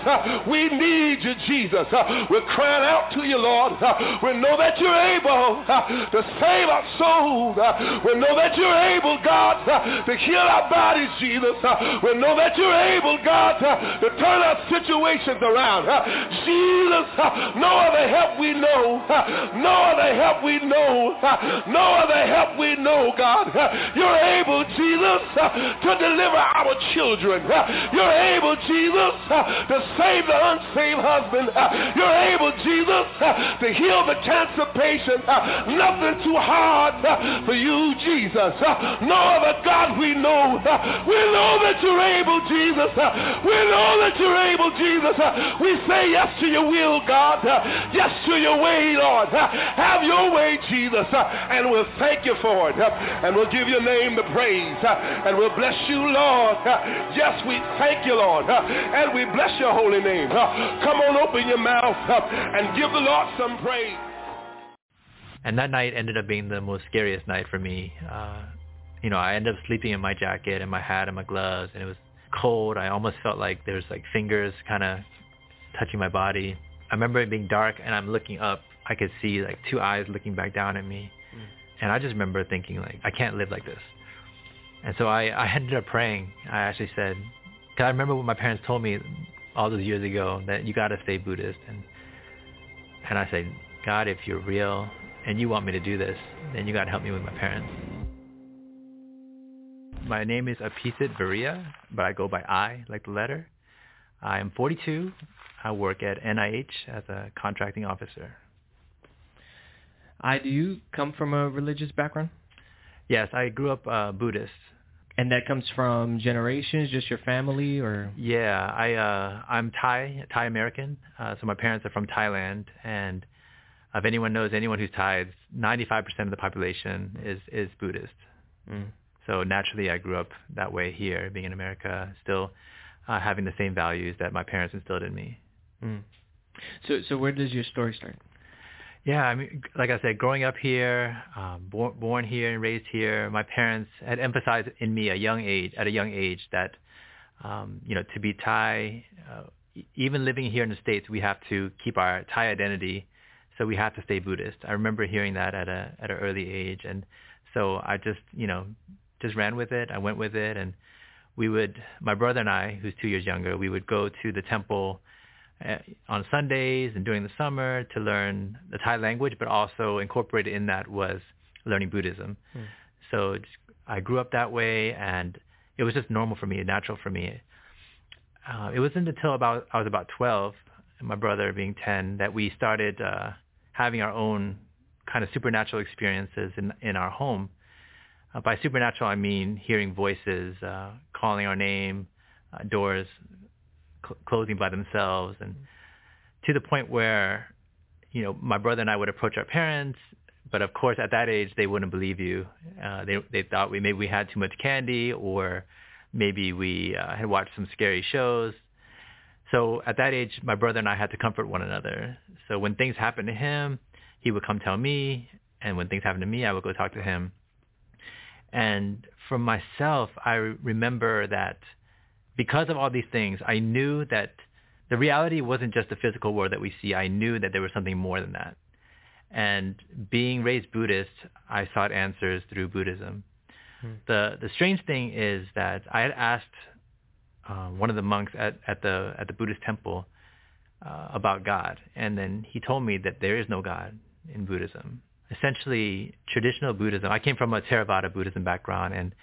We need you, Jesus. Uh, we're crying out to you, Lord. Uh, we know that you're able uh, to save our souls. We know that you're able, God, to heal our bodies, Jesus. We know that you're able, God, to turn our situations around. Jesus, no other help we know. No other help we know. No other help we know, God. You're able, Jesus, to deliver our children. You're able, Jesus, to save the unsaved husband. Uh, you're able, Jesus, uh, to heal the cancer patient. Uh, nothing too hard for you, Jesus. No other God we know. We know that you're able, Jesus. We know that you're able, Jesus. We say yes to your will, God. Yes to your way, Lord. Have your way, Jesus. And we'll thank you for it. And we'll give your name the praise. And we'll bless you, Lord. Yes, we thank you, Lord. And we bless your holy name. Come on, open your mouth and give the Lord some praise. And that night ended up being the most scariest night for me. Uh, you know, I ended up sleeping in my jacket and my hat and my gloves, and it was cold. I almost felt like there was like fingers kind of touching my body. I remember it being dark, and I'm looking up. I could see like two eyes looking back down at me, mm. and I just remember thinking like, I can't live like this. And so I, I ended up praying. I actually said, because I remember what my parents told me all those years ago that you got to stay Buddhist, and and I said, God, if you're real and you want me to do this, then you got to help me with my parents. My name is Apisit Varia, but I go by I, like the letter. I am 42. I work at NIH as a contracting officer. I, do you come from a religious background? Yes, I grew up uh, Buddhist. And that comes from generations, just your family, or? Yeah, I uh, I'm Thai, Thai American. Uh, so my parents are from Thailand, and if anyone knows anyone who's Thai, 95% of the population is is Buddhist. Mm. So naturally, I grew up that way here, being in America, still uh, having the same values that my parents instilled in me. Mm. So, so where does your story start? Yeah, I mean, like I said, growing up here, um, born, born here and raised here, my parents had emphasized in me a young age, at a young age, that um, you know, to be Thai, uh, even living here in the states, we have to keep our Thai identity, so we have to stay Buddhist. I remember hearing that at a at an early age, and so I just you know just ran with it. I went with it, and we would, my brother and I, who's two years younger, we would go to the temple on Sundays and during the summer to learn the Thai language, but also incorporated in that was learning Buddhism. Mm. So I grew up that way, and it was just normal for me, natural for me. Uh, it wasn't until about I was about 12, and my brother being 10, that we started uh, having our own kind of supernatural experiences in in our home. Uh, by supernatural, I mean hearing voices, uh, calling our name, uh, doors cl- closing by themselves, and to the point where, you know, my brother and I would approach our parents, but of course at that age they wouldn't believe you. Uh, they they thought we maybe we had too much candy, or maybe we uh, had watched some scary shows. So at that age, my brother and I had to comfort one another. So when things happened to him, he would come tell me, and when things happened to me, I would go talk to him. And for myself, I remember that because of all these things, I knew that the reality wasn't just the physical world that we see. I knew that there was something more than that. And being raised Buddhist, I sought answers through Buddhism. Hmm. The the strange thing is that I had asked uh, one of the monks at, at the at the Buddhist temple uh, about God, and then he told me that there is no God in Buddhism essentially traditional Buddhism. I came from a Theravada Buddhism background, and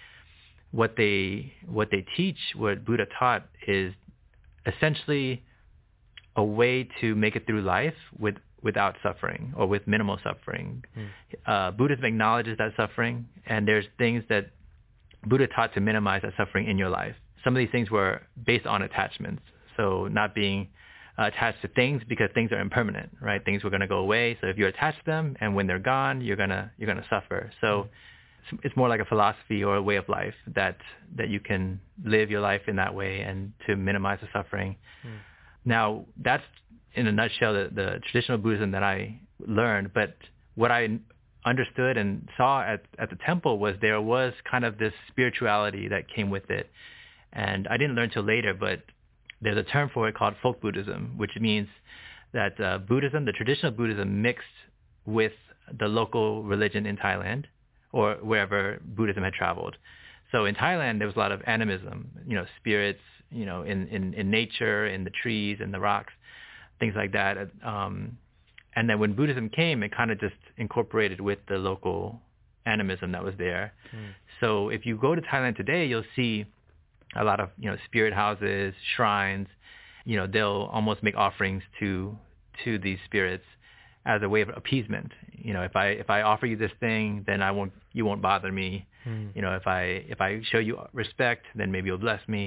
what they what they teach, what Buddha taught, is essentially a way to make it through life with without suffering or with minimal suffering. Mm. Uh, Buddhism acknowledges that suffering, and there's things that Buddha taught to minimize that suffering in your life. Some of these things were based on attachments, so not being attached to things because things are impermanent, right? Things were going to go away. So if you're attached to them, and when they're gone, you're gonna you're gonna suffer. So it's, it's more like a philosophy or a way of life that that you can live your life in that way and to minimize the suffering. Mm. Now that's in a nutshell the, the traditional Buddhism that I learned. But what I understood and saw at at the temple was there was kind of this spirituality that came with it. And I didn't learn till later, but there's a term for it called folk Buddhism, which means that uh, Buddhism, the traditional Buddhism, mixed with the local religion in Thailand or wherever Buddhism had traveled. So in Thailand, there was a lot of animism, you know, spirits, you know, in, in, in nature, in the trees, in the rocks, things like that. Um, and then when Buddhism came, it kind of just incorporated with the local animism that was there. Mm. So if you go to Thailand today, you'll see a lot of you know spirit houses, shrines. You know they'll almost make offerings to to these spirits as a way of appeasement. You know if I if I offer you this thing, then I won't you won't bother me. Mm. You know if I if I show you respect, then maybe you'll bless me.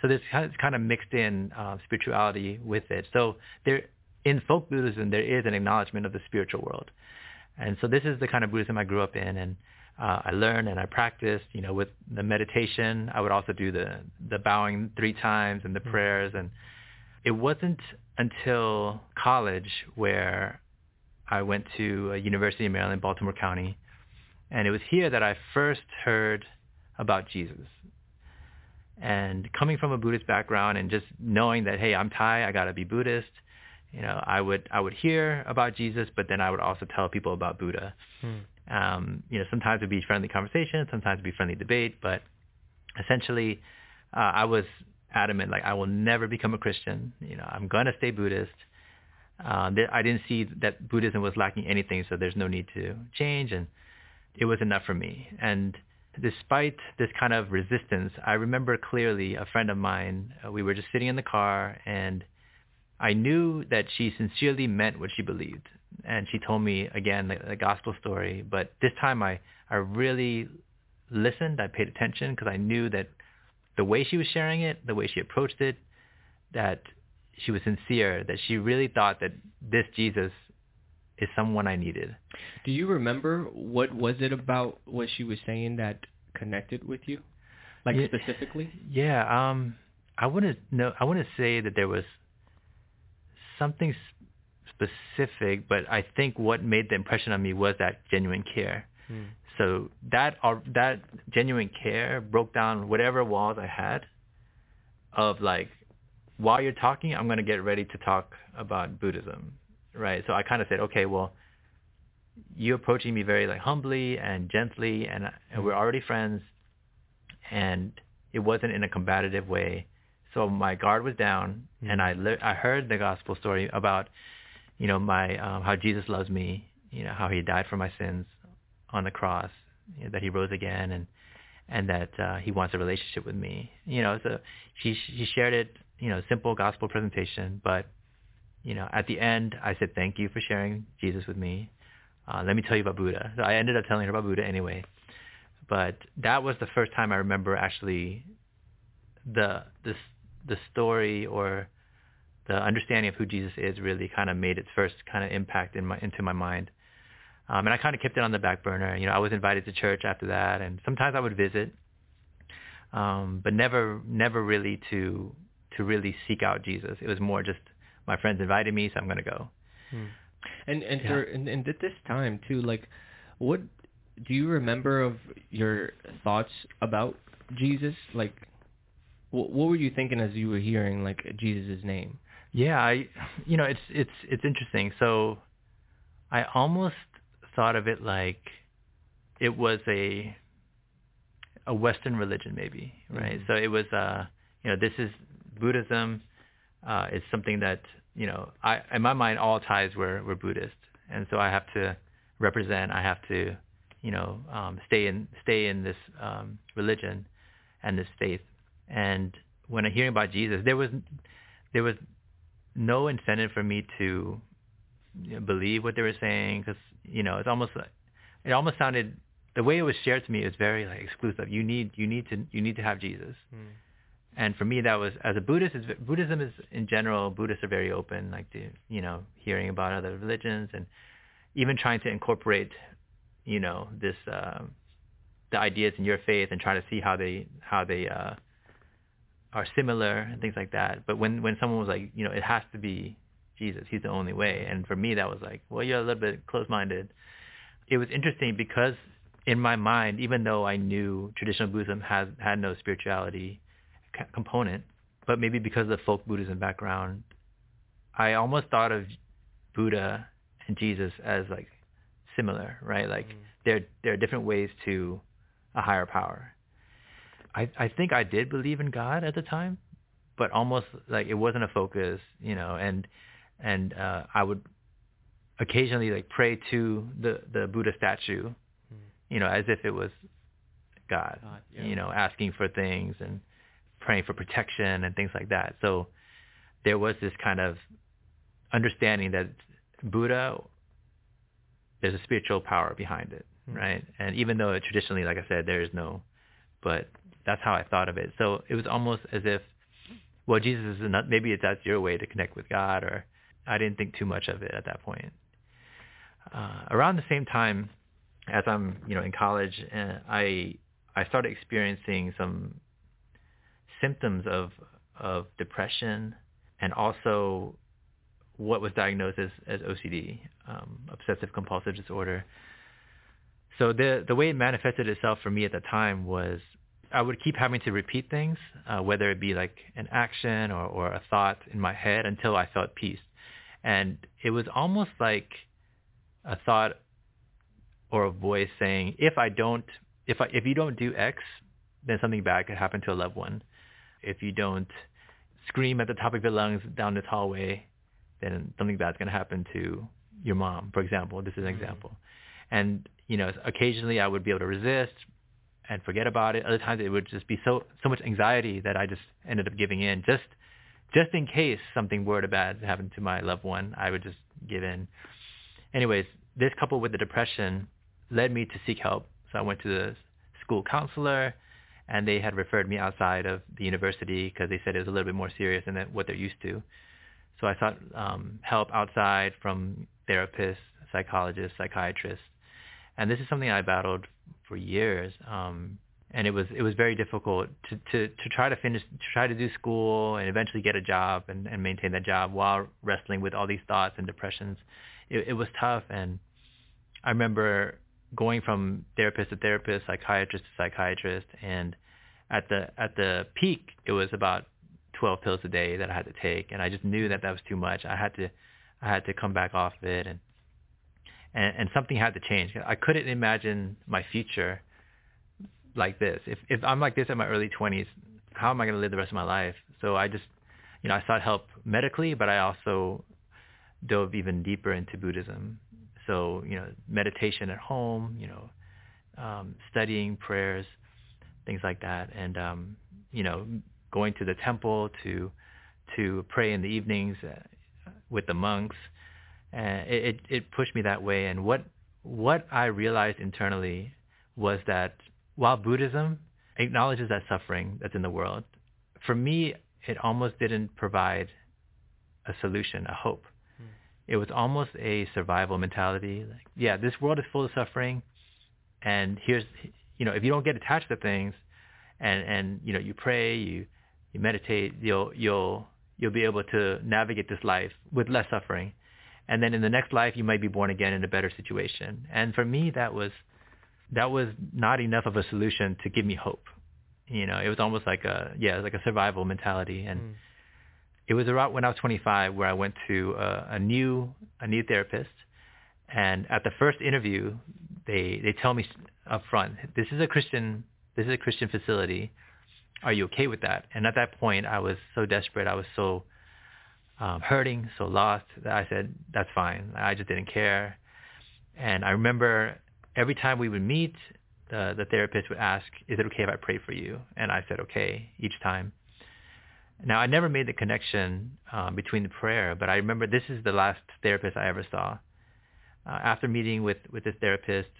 So there's kind of, kind of mixed in uh, spirituality with it. So there in folk Buddhism there is an acknowledgement of the spiritual world, and so this is the kind of Buddhism I grew up in and uh, I learned and I practiced, you know, with the meditation. I would also do the the bowing three times and the Mm-hmm. prayers. And it wasn't until college where I went to a university in Maryland, Baltimore County, and it was here that I first heard about Jesus. And coming from a Buddhist background and just knowing that, hey, I'm Thai, I gotta be Buddhist. You know, I would I would hear about Jesus, but then I would also tell people about Buddha. Mm. Um, you know, sometimes it'd be friendly conversation, sometimes it'd be friendly debate, but essentially, uh, I was adamant, like I will never become a Christian. You know, I'm gonna stay Buddhist. Uh, th- I didn't see that Buddhism was lacking anything, so there's no need to change, and it was enough for me. And despite this kind of resistance, I remember clearly a friend of mine. Uh, we were just sitting in the car, and I knew that she sincerely meant what she believed and she told me again the, the gospel story. But this time I I really listened. I paid attention because I knew that the way she was sharing it, the way she approached it, that she was sincere. That she really thought that this Jesus is someone I needed. Do you remember what was it about what she was saying that connected with you, like Yeah. specifically? Yeah, um, I wouldn't know. I wouldn't say that there was something specific, but I think what made the impression on me was that genuine care. Mm. So that uh, that genuine care broke down whatever walls I had of like, while you're talking, I'm going to get ready to talk about Buddhism, right? So I kind of said, okay, well, you're approaching me very like humbly and gently, and, and we're already friends, and it wasn't in a combative way. So my guard was down, and I li- I heard the gospel story about, you know, my um, how Jesus loves me, you know, how he died for my sins on the cross, you know, that he rose again, and and that uh, he wants a relationship with me. You know, so she she shared it, you know, simple gospel presentation, but you know, at the end, I said thank you for sharing Jesus with me. Uh, let me tell you about Buddha. So I ended up telling her about Buddha anyway. But that was the first time I remember actually the the the story or the understanding of who Jesus is really kind of made its first kind of impact in my into my mind. Um, and I kind of kept it on the back burner. You know, I was invited to church after that, and sometimes I would visit, um, but never never really to to really seek out Jesus. It was more just my friends invited me, so I'm going to go. Hmm. And and Yeah. for and, and at this time too, like, what do you remember of your thoughts about Jesus? Like, what, what were you thinking as you were hearing like Jesus' name? Yeah, I you know, it's it's it's interesting. So I almost thought of it like it was a a western religion maybe, right? Mhm. So it was uh you know, this is Buddhism uh is something that, you know, I in my mind all Thais were were Buddhist. And so I have to represent, I have to, you know, um stay in stay in this um religion and this faith. And when I'm hearing about Jesus, there was there was no incentive for me to you know, believe what they were saying because you know it's almost it almost sounded the way it was shared to me is very like exclusive. You need you need to you need to have Jesus, And for me, that was as a Buddhist. Is, Buddhism is in general, Buddhists are very open, like to you know hearing about other religions and even trying to incorporate, you know, this uh, the ideas in your faith and try to see how they how they uh, are similar and things like that. But when when someone was like, you know, it has to be Jesus, he's the only way. And for me, that was like, well, you're a little bit close-minded. It was interesting because in my mind, even though I knew traditional Buddhism has had no spirituality component, but maybe because of the folk Buddhism background, I almost thought of Buddha and Jesus as like similar, right? Like mm. there there are different ways to a higher power. I I think I did believe in God at the time, but almost like it wasn't a focus, you know, and and uh I would occasionally like pray to the the Buddha statue, mm. you know, as if it was God, God yeah. you know, asking for things and praying for protection and things like that. So there was this kind of understanding that Buddha, there's a spiritual power behind it, mm-hmm. right? And even though traditionally, like I said, there is no, but that's how I thought of it. So it was almost as if, well, Jesus is not, maybe it's that's your way to connect with God, or I didn't think too much of it at that point. Uh, around the same time as I'm, you know, in college, uh, I I started experiencing some symptoms of of depression and also what was diagnosed as, as OCD, um, obsessive compulsive disorder. So the the way it manifested itself for me at the time was I would keep having to repeat things, uh, whether it be like an action or, or a thought in my head until I felt peace. And it was almost like a thought or a voice saying, if I don't, if I, if you don't do X, then something bad could happen to a loved one if you don't scream at the top of your lungs down this hallway, then something bad's going to happen to your mom, for example. This is an mm-hmm. example. And, you know, occasionally I would be able to resist and forget about it. Other times it would just be so so much anxiety that I just ended up giving in. Just just in case something were to bad happen to my loved one, I would just give in. Anyways, this coupled with the depression led me to seek help. So I went to the school counselor and they had referred me outside of the university because they said it was a little bit more serious than what they're used to. So I sought um, help outside from therapists, psychologists, psychiatrists, and this is something I battled for years. Um, and it was it was very difficult to, to, to try to finish to try to do school and eventually get a job and, and maintain that job while wrestling with all these thoughts and depressions. It, it was tough, and I remember going from therapist to therapist, psychiatrist to psychiatrist, and at the at the peak, it was about 12 pills a day that I had to take, and I just knew that that was too much. I had to I had to come back off of it, and and, and something had to change. I couldn't imagine my future like this. If if I'm like this in my early 20s, how am I going to live the rest of my life? So I just, you know, I sought help medically, but I also dove even deeper into Buddhism so, you know, meditation at home, you know, um, studying prayers, things like that. And, um, you know, going to the temple to, to pray in the evenings uh, with the monks. Uh, it, it pushed me that way. And what, what I realized internally was that while Buddhism acknowledges that suffering that's in the world, for me, it almost didn't provide a solution, a hope it was almost a survival mentality. Like, yeah, this world is full of suffering, and here's, you know, if you don't get attached to things, and and you know, you pray, you you meditate, you'll you'll you'll be able to navigate this life with less suffering, and then in the next life you might be born again in a better situation. And for me, that was that was not enough of a solution to give me hope. You know, it was almost like a yeah, like a survival mentality, and. Mm it was around when I was 25 where I went to a, a new a new therapist, and at the first interview, they they tell me up front, this is a Christian this is a Christian facility. Are you okay with that? And at that point, I was so desperate. I was so um, hurting, so lost that I said, that's fine. I just didn't care. And I remember every time we would meet, the therapist would ask, is it okay if I pray for you? And I said, okay, each time. Now, I never made the connection um, between the prayer, but I remember this is the last therapist I ever saw. Uh, after meeting with, with this therapist,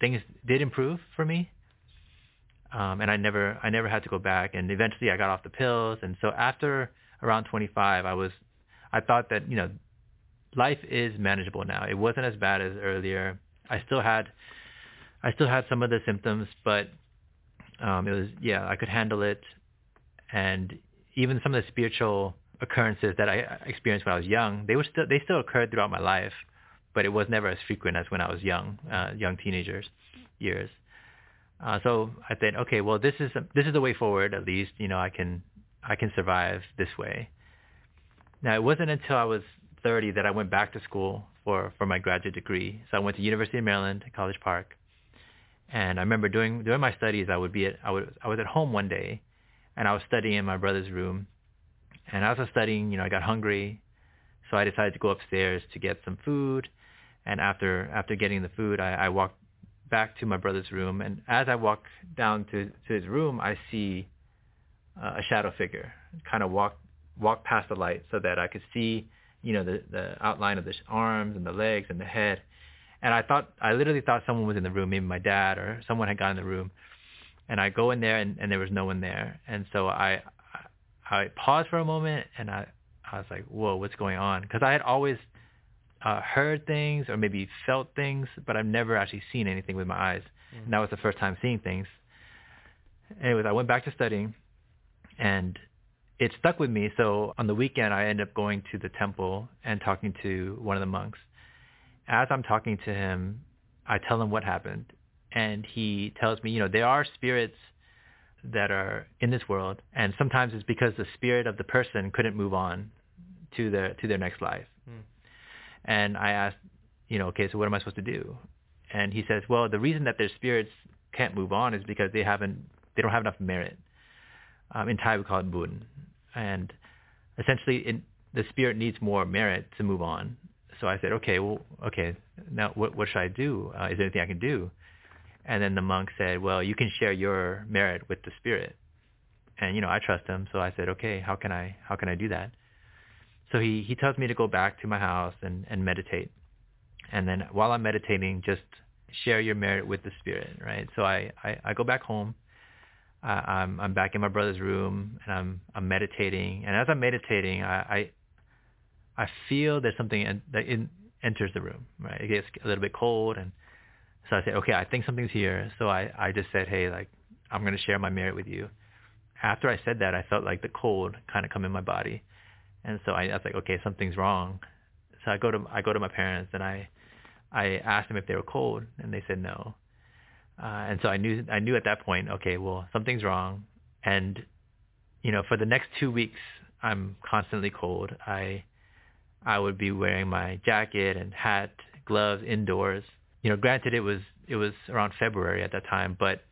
things did improve for me. um, and I never I never had to go back. And eventually, I got off the pills. And so after around 25, I was I thought that you know life is manageable now. It wasn't as bad as earlier. I still had I still had some of the symptoms, but um, it was yeah I could handle it. And even some of the spiritual occurrences that I experienced when I was young, they were still they still occurred throughout my life, but it was never as frequent as when I was young, uh, young teenagers years. Uh, so I thought, okay, well, this is this is the way forward. At least, you know, I can I can survive this way. Now, it wasn't until I was 30 that I went back to school for for my graduate degree. So I went to University of Maryland, College Park, and I remember doing during my studies, I would be at I would I was at home one day, and I was studying in my brother's room, and as I was studying, you know, I got hungry, so I decided to go upstairs to get some food, and after after getting the food, I, I walked back to my brother's room, and as I walk down to, to his room, I see uh, a shadow figure. Kind of walk walk past the light so that I could see, you know, the the outline of the arms and the legs and the head. And I thought, I literally thought someone was in the room, maybe my dad or someone had got in the room. And I go in there and, and there was no one there. And so I, I, paused for a moment and I, I was like, whoa, what's going on? Because I had always uh, heard things or maybe felt things, but I've never actually seen anything with my eyes. Mm-hmm. And that was the first time seeing things. Anyways, I went back to studying, and it stuck with me. So on the weekend, I ended up going to the temple and talking to one of the monks. As I'm talking to him, I tell him what happened, and he tells me, you know, there are spirits that are in this world, and sometimes it's because the spirit of the person couldn't move on to their to their next life. Mm. And I asked, you know, okay, so what am I supposed to do? And he says, well, the reason that their spirits can't move on is because they haven't, they don't have enough merit. Um, in Thai we call it bun, and essentially, in, the spirit needs more merit to move on. So I said, okay, well, okay, now what, what should I do? Uh, is there anything I can do? And then the monk said, well, you can share your merit with the spirit. And you know, I trust him, so I said, okay, how can I how can I do that? So he, he tells me to go back to my house and, and meditate. And then while I'm meditating, just share your merit with the spirit, right? So I, I, I go back home. Uh, I'm, I'm back in my brother's room and I'm, I'm meditating. And as I'm meditating, I, I, I feel there's something in, that in, enters the room, right? It gets a little bit cold. And so I say, okay, I think something's here. So I, I just said, hey, like, I'm going to share my merit with you. After I said that, I felt like the cold kind of come in my body. And so I, I was like, okay, something's wrong. So I go to I go to my parents and I I asked them if they were cold, and they said no. Uh, and so I knew I knew at that point, okay, well something's wrong. And you know, for the next two weeks, I'm constantly cold. I I would be wearing my jacket and hat, gloves indoors. You know, granted it was it was around February at that time, but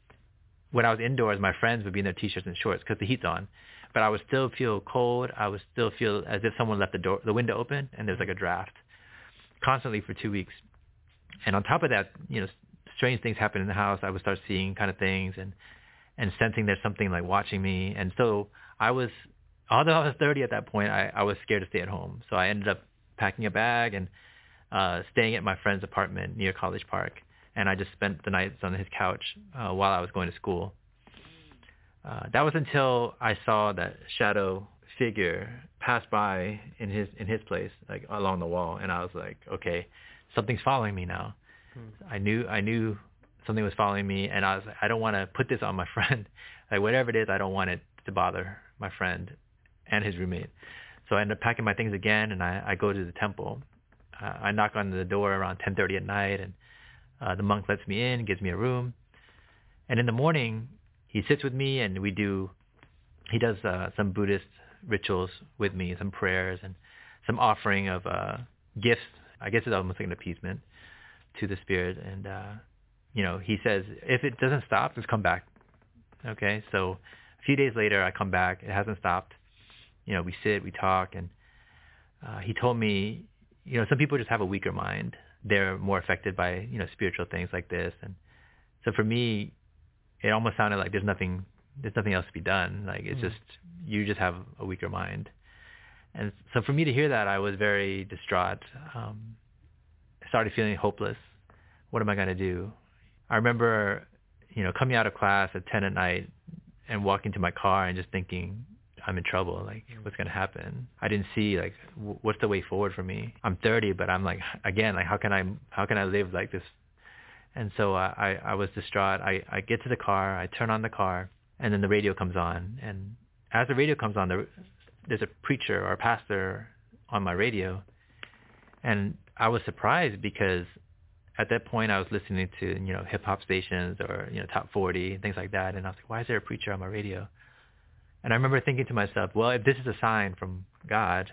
when I was indoors, my friends would be in their t-shirts and shorts because the heat's on but I would still feel cold. I would still feel as if someone left the door, the window open, and there's like a draft, constantly for two weeks. And on top of that, you know, strange things happen in the house. I would start seeing kind of things and and sensing there's something like watching me. And so I was, although I was 30 at that point, I, I was scared to stay at home. So I ended up packing a bag and uh, staying at my friend's apartment near College Park. And I just spent the nights on his couch uh, while I was going to school. Uh, that was until I saw that shadow figure pass by in his in his place, like along the wall, and I was like, okay, something's following me now. Hmm. I knew I knew something was following me, and I was like, I don't want to put this on my (laughs) friend. like whatever it is, I don't want it to bother my friend and his roommate. So I end up packing my things again, and I, I go to the temple. I knock on the door around 10:30 at night, and uh, the monk lets me in, gives me a room. And in the morning, he sits with me and we do he does uh, some Buddhist rituals with me, some prayers and some offering of uh, gifts. I guess it's almost like an appeasement to the spirit. And uh, you know, he says if it doesn't stop, just come back. Okay, so a few days later, I come back. It hasn't stopped. You know, we sit, we talk, and uh, he told me, you know, some people just have a weaker mind. They're more affected by you know spiritual things like this, and so for me, it almost sounded like there's nothing there's nothing else to be done. Like it's mm. just you just have a weaker mind. And so for me to hear that, I was very distraught. Um, I started feeling hopeless. What am I going to do? I remember, you know, coming out of class at 10 at night and walking to my car and just thinking, I'm in trouble. Like, mm. what's going to happen? I didn't see like w- what's the way forward for me. I'm 30, but I'm like again, like how can I how can I live like this? And so I I, I was distraught. I I get to the car, I turn on the car, and then the radio comes on. And as the radio comes on, there, there's a preacher or a pastor on my radio, and I was surprised because at that point I was listening to you know hip hop stations or you know top 40 and things like that, and I was like, why is there a preacher on my radio? And I remember thinking to myself, well, if this is a sign from God,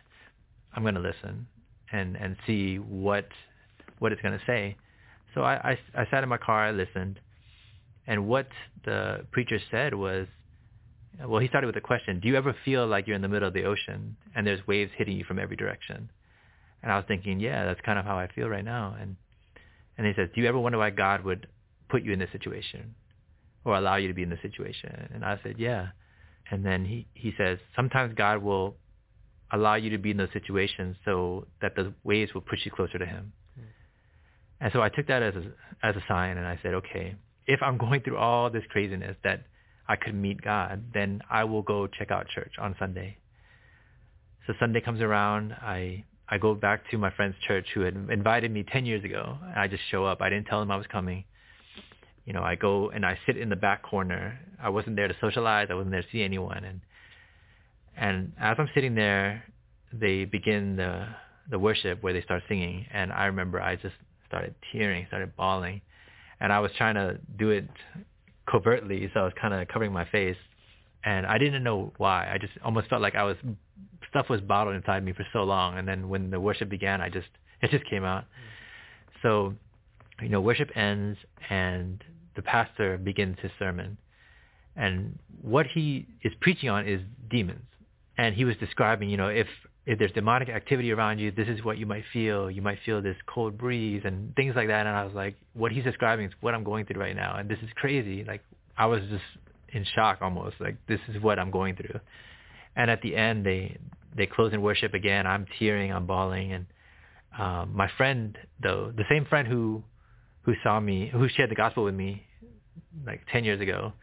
I'm going to listen and and see what what it's going to say. So I, I I sat in my car, I listened, and what the preacher said was, well, he started with a question: Do you ever feel like you're in the middle of the ocean and there's waves hitting you from every direction? And I was thinking, yeah, that's kind of how I feel right now. And and he says, do you ever wonder why God would put you in this situation or allow you to be in this situation? And I said, yeah. And then he, he says, sometimes God will allow you to be in those situations so that the waves will push you closer to him. Hmm. And so I took that as a, as a sign and I said, okay, if I'm going through all this craziness that I could meet God, then I will go check out church on Sunday. So Sunday comes around, I I go back to my friend's church who had invited me 10 years ago. And I just show up. I didn't tell them I was coming. You know, I go and I sit in the back corner. I wasn't there to socialize. I wasn't there to see anyone. And and as I'm sitting there, they begin the the worship where they start singing. And I remember I just started tearing, started bawling, and I was trying to do it covertly, so I was kind of covering my face. And I didn't know why. I just almost felt like I was stuff was bottled inside me for so long, and then when the worship began, I just it just came out. So, you know, worship ends, and the pastor begins his sermon, and what he is preaching on is demons, and he was describing, you know, if if there's demonic activity around you, this is what you might feel. You might feel this cold breeze and things like that. And I was like, what he's describing is what I'm going through right now, and this is crazy. Like I was just in shock almost. Like this is what I'm going through. And at the end, they they close in worship again. I'm tearing, I'm bawling, and um, my friend though, the same friend who who saw me, who shared the gospel with me like ten years ago,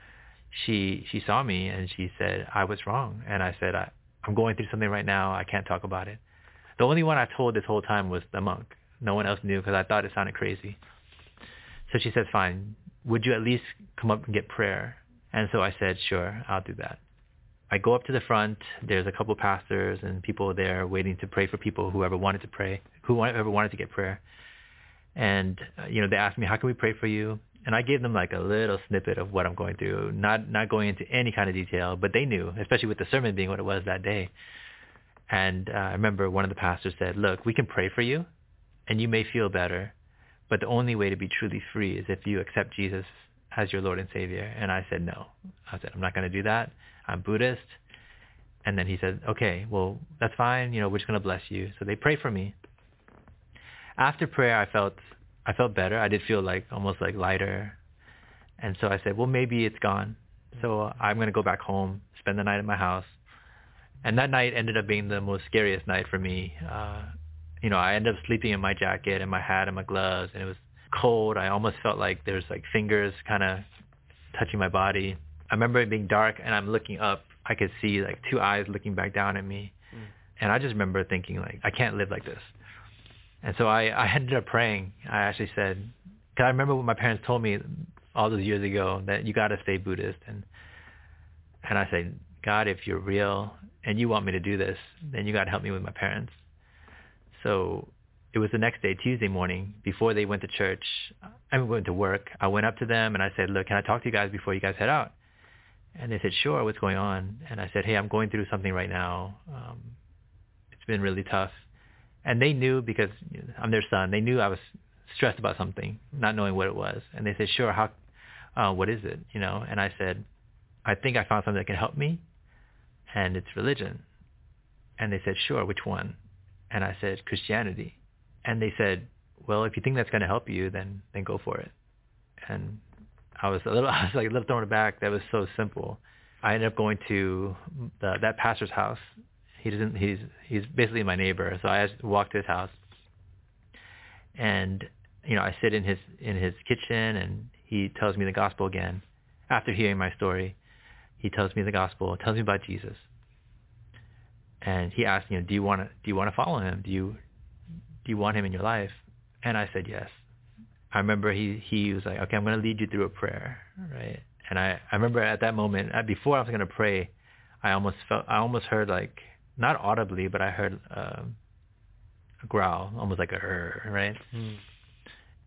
she she saw me and she said I was wrong, and I said I, I'm going through something right now. I can't talk about it. The only one I've told this whole time was the monk. No one else knew because I thought it sounded crazy. So she said, fine. Would you at least come up and get prayer? And so I said, sure, I'll do that. I go up to the front. There's a couple pastors and people there waiting to pray for people whoever wanted to pray, whoever wanted to get prayer. And uh, you know, they asked me, "How can we pray for you?" And I gave them like a little snippet of what I'm going through, not not going into any kind of detail, but they knew, especially with the sermon being what it was that day. And uh, I remember one of the pastors said, "Look, we can pray for you, and you may feel better, but the only way to be truly free is if you accept Jesus as your Lord and Savior." And I said, "No." I said, "I'm not going to do that." I'm Buddhist. And then he said, okay, well, that's fine. You know, we're just going to bless you. So they prayed for me. After prayer, I felt, I felt better. I did feel like almost like lighter. And so I said, well, maybe it's gone. So I'm going to go back home, spend the night at my house. And that night ended up being the most scariest night for me. Uh, you know, I ended up sleeping in my jacket and my hat and my gloves, and it was cold. I almost felt like there's like fingers kind of touching my body. I remember it being dark and I'm looking up. I could see like two eyes looking back down at me. Mm. And I just remember thinking like, I can't live like this. And so I, I ended up praying. I actually said, cause I remember what my parents told me all those years ago that you got to stay Buddhist. And, and I said, God, if you're real and you want me to do this, then you got to help me with my parents. So it was the next day, Tuesday morning, before they went to church. I went to work. I went up to them and I said, look, can I talk to you guys before you guys head out? And they said, sure, what's going on? And I said, hey, I'm going through something right now. Um, it's been really tough. And they knew because I'm their son. They knew I was stressed about something, not knowing what it was. And they said, sure, how, uh, what is it? You know? And I said, I think I found something that can help me, and it's religion. And they said, sure, which one? And I said, Christianity. And they said, well, if you think that's going to help you, then then go for it. And I was a little, (laughs) I was like a little thrown aback. That was so simple. I ended up going to the, that pastor's house. He doesn't. He's he's basically my neighbor. So I walked to his house, and you know I sit in his in his kitchen, and he tells me the gospel again. after hearing my story, he tells me the gospel, tells me about Jesus. And he asked, you know, do you want to do you want to follow him? Do you do you want him in your life? And I said yes. I remember he he was like, okay, I'm going to lead you through a prayer, right? And I I remember at that moment, before I was going to pray, I almost felt I almost heard like not audibly, but I heard um, a growl, almost like a er, right? Mm.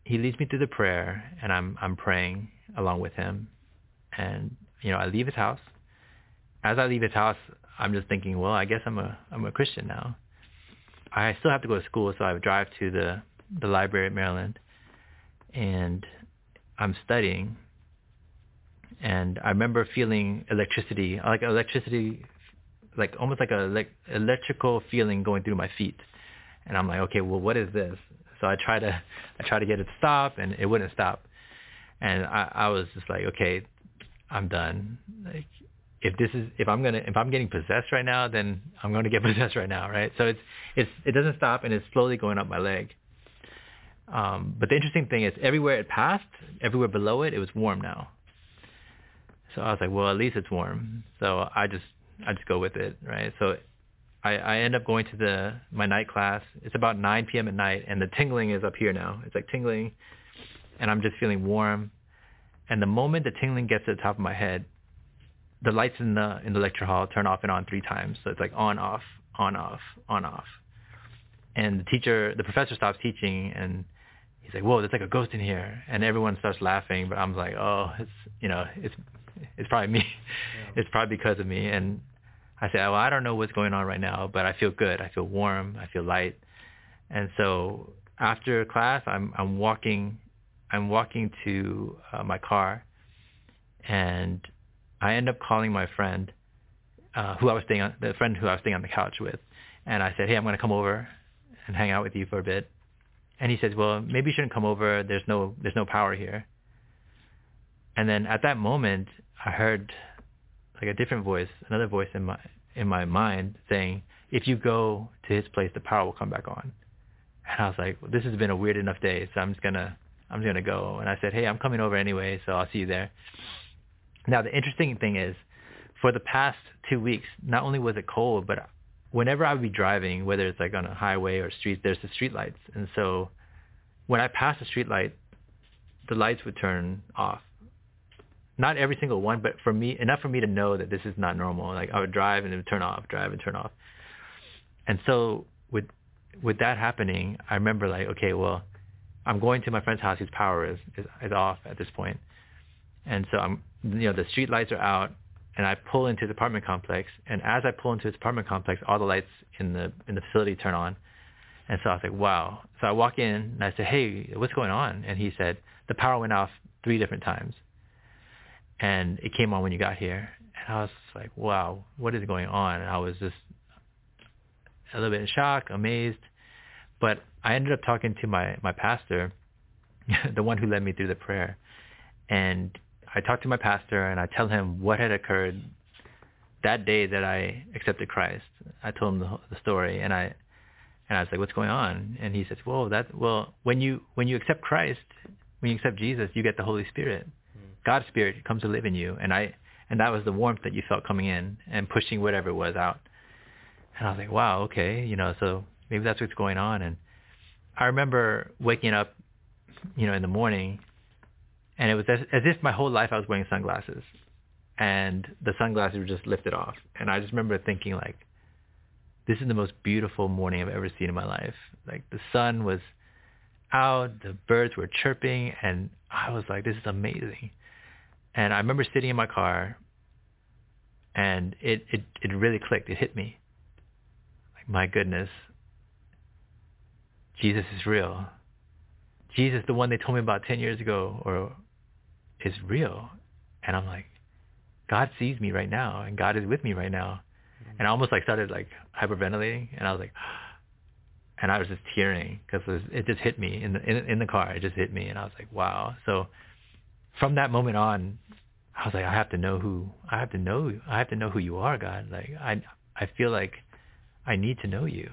He leads me through the prayer, and I'm I'm praying along with him, and you know I leave his house. As I leave his house, I'm just thinking, well, I guess I'm a I'm a Christian now. I still have to go to school, so I drive to the the library at Maryland, and I'm studying. And I remember feeling electricity, like electricity, like almost like a like electrical feeling going through my feet. And I'm like, okay, well, what is this? So I try to I try to get it to stop, and it wouldn't stop. And I, I was just like, okay, I'm done. Like, if this is if I'm gonna if I'm getting possessed right now, then I'm gonna get (laughs) possessed right now, right? So it's it's it doesn't stop and it's slowly going up my leg. Um, but the interesting thing is everywhere it passed, everywhere below it, it was warm now. So I was like, well, at least it's warm. So I just I just go with it, right? So I, I end up going to the my night class. It's about 9 p.m. at night, and the tingling is up here now. It's like tingling, and I'm just feeling warm. And the moment the tingling gets to the top of my head, the lights in the in the lecture hall turn off and on three times. So it's like on off, on off, on off. And the teacher, the professor stops teaching, and he's like, "Whoa, there's like a ghost in here," and everyone starts laughing. But I'm like, "Oh, it's you know, it's (laughs) it's probably me. Yeah. It's probably because of me." And I said, "Well, I don't know what's going on right now, but I feel good. I feel warm. I feel light." And so after class, I'm I'm walking, I'm walking to uh, my car, and I end up calling my friend, uh, who I was staying on, the friend who I was staying on the couch with, and I said, "Hey, I'm going to come over and hang out with you for a bit." And he says, well, maybe you shouldn't come over. There's no, there's no power here. And then at that moment, I heard like a different voice, another voice in my, in my mind saying, if you go to his place, the power will come back on. And I was like, well, this has been a weird enough day, so I'm just gonna, I'm just gonna go. And I said, hey, I'm coming over anyway, so I'll see you there. Now the interesting thing is, for the past two weeks, not only was it cold, but whenever I would be driving, whether it's like on a highway or street, there's the street lights. And so when I pass a street light, the lights would turn off. Not every single one, but for me, enough for me to know that this is not normal. Like I would drive and it would turn off, drive and turn off. And so with with that happening, I remember like, okay, well, I'm going to my friend's house whose power is, is, is off at this point. And so I'm, you know, the street lights are out and I pull into the apartment complex. And as I pull into this apartment complex, all the lights in the in the facility turn on. And so I was like, wow. So I walk in and I said, hey, what's going on? And he said, the power went off three different times. And it came on when you got here. And I was like, wow, what is going on? And I was just a little bit in shock, amazed. But I ended up talking to my, my pastor, (laughs) the one who led me through the prayer. And I talked to my pastor and I tell him what had occurred that day that I accepted Christ. I told him the, the story and I and I was like, "What's going on?" And he says, "Well, that well, when you when you accept Christ, when you accept Jesus, you get the Holy Spirit. God's Spirit comes to live in you." And I and that was the warmth that you felt coming in and pushing whatever it was out. And I was like, "Wow, okay, you know, so maybe that's what's going on." And I remember waking up, you know, in the morning and it was as, as if my whole life I was wearing sunglasses, and the sunglasses were just lifted off. And I just remember thinking like, this is the most beautiful morning I've ever seen in my life. Like the sun was out, the birds were chirping, and I was like, this is amazing. And I remember sitting in my car, and it it it really clicked. It hit me. Like my goodness, Jesus is real. Jesus, the one they told me about 10 years ago or is real. And I'm like, God sees me right now and God is with me right now. Mm-hmm. And I almost like started like hyperventilating and I was like, (gasps) and I was just tearing because it just hit me in the, in, in the car. It just hit me and I was like, wow. So from that moment on, I was like, I have to know who, I have to know, I have to know who you are, God. Like I, I feel like I need to know you.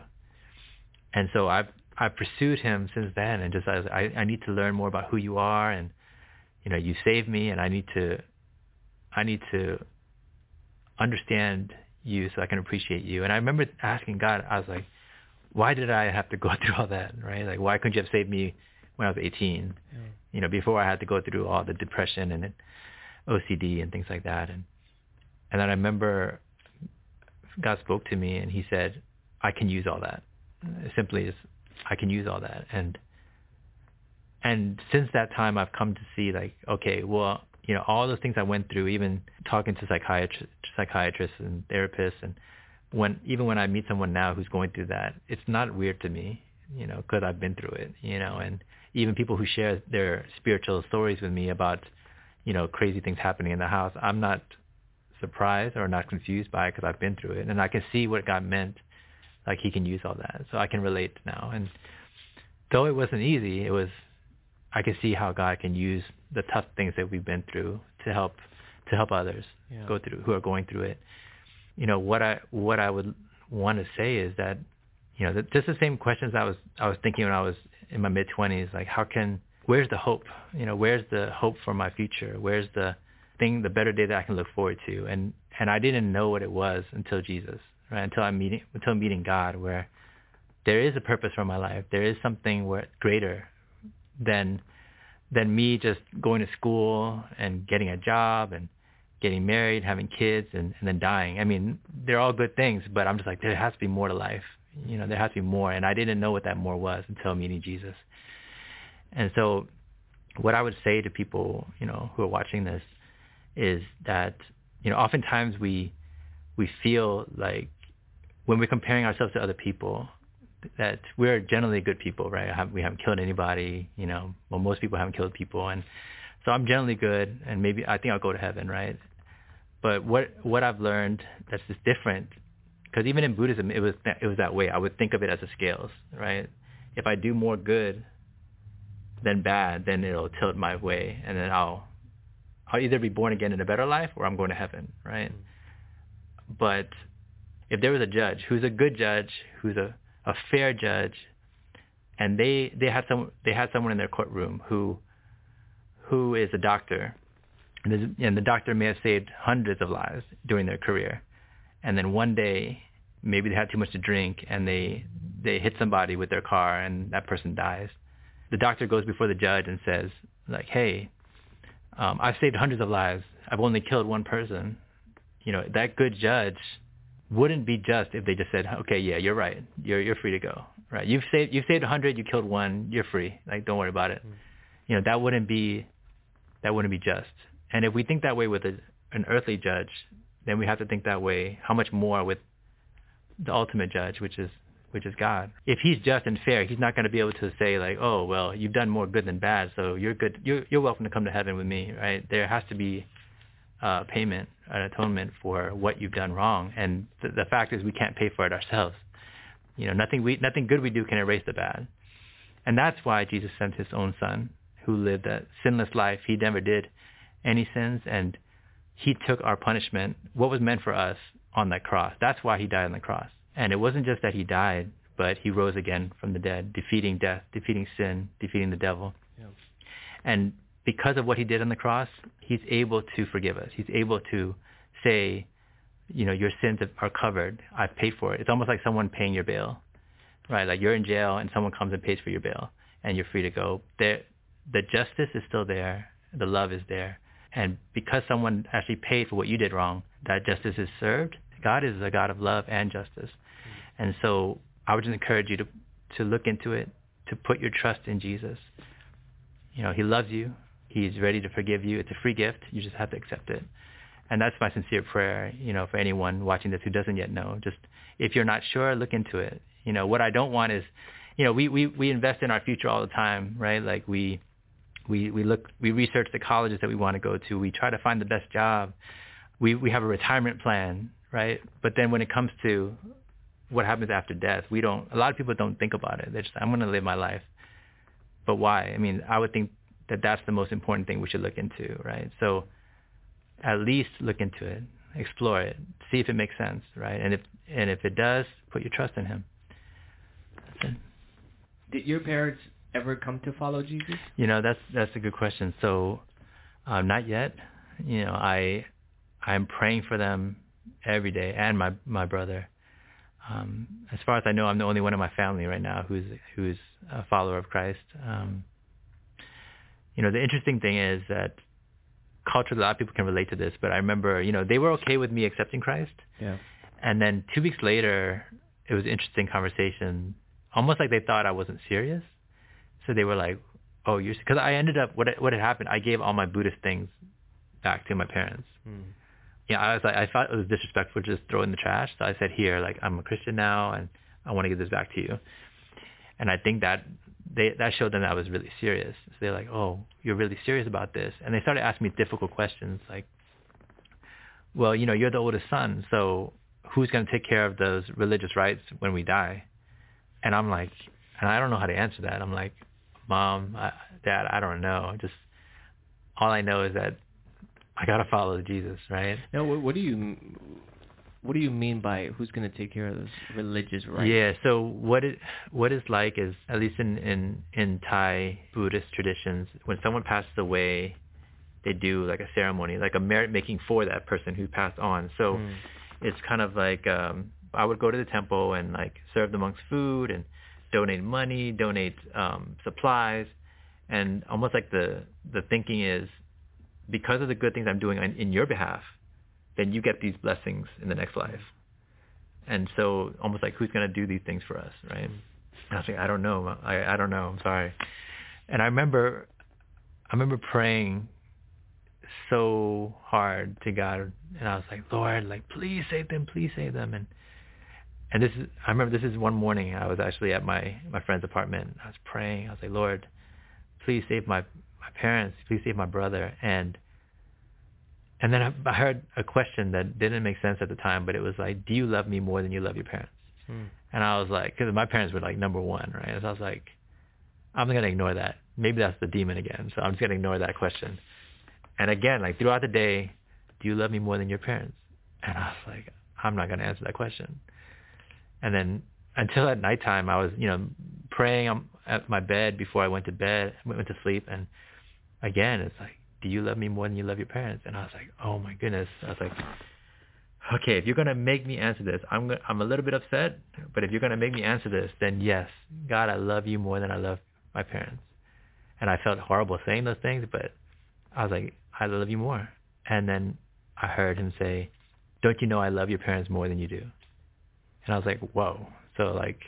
And so I've, I've pursued him since then and just, I, I need to learn more about who you are and, you know, you saved me and I need to I need to understand you so I can appreciate you. And I remember asking God, I was like, why did I have to go (laughs) through all that, right? Like, why couldn't you have saved me when I was 18? Yeah. You know, before I had to go through all the depression and OCD and things like that. And and then I remember God spoke to me and He said, I can use all that. Simply is, I can use all that. And and since that time, I've come to see like, okay, well, you know, all those things I went through, even talking to psychiatrists, psychiatrists and therapists, and when even when I meet someone now who's going through that, it's not weird to me, you know, because I've been through it, you know, and even people who share their spiritual stories with me about, you know, crazy things happening in the house, I'm not surprised or not confused by it because I've been through it, and I can see what God meant, like He can use all that, so I can relate now. And though it wasn't easy, it was I can see how God can use the tough things that we've been through to help to help others yeah. go through who are going through it. You know what I what I would want to say is that you know just the same questions I was I was thinking when I was in my mid twenties. Like how can where's the hope? You know where's the hope for my future? Where's the thing the better day that I can look forward to? And and I didn't know what it was until Jesus, right? Until I'm meeting until meeting God, where there is a purpose for my life. There is something where greater than than me just going to school and getting a job and getting married, having kids, and, and then dying. I mean, they're all good things, but I'm just like, there has to be more to life. You know, there has to be more. And I didn't know what that more was until meeting Jesus. And so what I would say to people, you know, who are watching this is that, you know, oftentimes we, we feel like when we're comparing ourselves to other people, that we're generally good people, right? we haven't killed anybody, you know. Well, most people haven't killed people, and so I'm generally good, and maybe I think I'll go to heaven, right? But what what I've learned that's just different, because even in Buddhism, it was it was that way. I would think of it as a scales, right? If I do more good than bad, then it'll tilt my way, and then I'll I'll either be born again in a better life or I'm going to heaven, right? Mm-hmm. But if there was a judge who's a good judge, who's a a fair judge, and they they had some they had someone in their courtroom who who is a doctor, and, and the doctor may have saved hundreds of lives during their career, and then one day maybe they had too much to drink and they they hit somebody with their car and that person dies. The doctor goes before the judge and says like, hey, um, I've saved hundreds of lives. I've only killed one person. You know, that good judge wouldn't be just if they just said, okay, yeah, you're right. You're you're free to go. Right? You've saved you've saved a hundred. You killed one. You're free. Like don't worry about it. Mm. You know that wouldn't be that wouldn't be just. And if we think that way with a, an earthly judge, then we have to think that way. How much more with the ultimate judge, which is which is God. If he's just and fair, he's not going to be able to say like, oh well, you've done more good than bad, so you're good. You're you're welcome to come to heaven with me. Right? There has to be uh, payment, an atonement for what you've done wrong. And th- the fact is we can't pay for it ourselves. You know, nothing we nothing good we do can erase the bad. And that's why Jesus sent his own son who lived a sinless life. He never did any sins and he took our punishment, what was meant for us on that cross. That's why he died on the cross. And it wasn't just that he died, but he rose again from the dead, defeating death, defeating sin, defeating the devil. Yeah. And because of what he did on the cross, he's able to forgive us. He's able to say, you know, your sins are covered. I've paid for it. It's almost like someone paying your bail, right? Like you're in jail and someone comes and pays for your bail and you're free to go. There, the justice is still there. The love is there. And because someone actually paid for what you did wrong, that justice is served. God is a God of love and justice. And so I would just encourage you to, to look into it, to put your trust in Jesus. You know, he loves you. He's ready to forgive you. It's a free gift. You just have to accept it. And that's my sincere prayer, you know, for anyone watching this who doesn't yet know. Just if you're not sure, look into it. You know, what I don't want is, you know, we, we, we invest in our future all the time, right? Like we, we, we look, we research the colleges that we want to go to. We try to find the best job. We, we have a retirement plan, right? But then when it comes to what happens after death, we don't, a lot of people don't think about it. They're just, I'm going to live my life. But why? I mean, I would think that that's the most important thing we should look into, right? So at least look into it, explore it, see if it makes sense, right? And if and if it does, put your trust in Him. Did your parents ever come to follow Jesus? You know, that's that's a good question. So, um, not yet. You know, I I'm praying for them every day and my my brother. Um, as far as I know, I'm the only one in my family right now who's who's a follower of Christ. Um, you know, the interesting thing is that culturally, a lot of people can relate to this, but I remember, you know, they were okay with me accepting Christ. Yeah. And then two weeks later, it was an interesting conversation, almost like they thought I wasn't serious. So they were like, "Oh, you're," because I ended up what what had happened. I gave all my Buddhist things back to my parents. Mm. Yeah, I was like, I thought it was disrespectful to just throw it in the trash. So I said, "Here, like I'm a Christian now, and I want to give this back to you." And I think that they that showed them that I was really serious. So they're like, "Oh, you're really serious about this," and they started asking me difficult questions like, "Well, you know, you're the oldest son, so who's going to take care of those religious rites when we die?" And I'm like, and I don't know how to answer that. I'm like, "Mom, I, Dad, I don't know. Just all I know is that I gotta follow Jesus, right?" Now, what, what do you what do you mean by who's going to take care of those religious rites? Yeah. So what it what it's like is at least in in in Thai Buddhist traditions, when someone passes away, they do like a ceremony, like a merit making for that person who passed on. So Mm. it's kind of like um I would go to the temple and like serve the monks food and donate money, donate um supplies, and almost like the the thinking is because of the good things I'm doing in, in your behalf, then you get these blessings in the next life. And so almost like who's going to do these things for us, right? I was like, I don't know. I, I don't know. I'm sorry. And I remember, I remember praying so hard to God, and I was like, Lord, like, please save them, please save them. And and this is, I remember this is one morning I was actually at my my friend's apartment. I was praying. I was like, Lord, please save my my parents, please save my brother. And and then I, I heard a question that didn't make sense at the time, but it was like, do you love me more than you love your parents? Mm. And I was like, because my parents were like number one, right? So I was like, I'm going to ignore that. Maybe that's the demon again. So I'm just going to ignore that question. And again, like throughout the day, do you love me more than your parents? And I was like, I'm not going to answer that question. And then until at nighttime, I was, you know, praying on- at my bed before I went to bed, went to sleep. And again, it's like, do you love me more than you love your parents? And I was like, oh my goodness. I was like, okay, if you're going to make me answer this, I'm go- I'm a little bit upset, but if you're going to make me answer this, then yes, God, I love you more than I love my parents. And I felt horrible saying those things, but I was like, I love you more. And then I heard him say, don't you know I love your parents more than you do? And I was like, whoa. So like,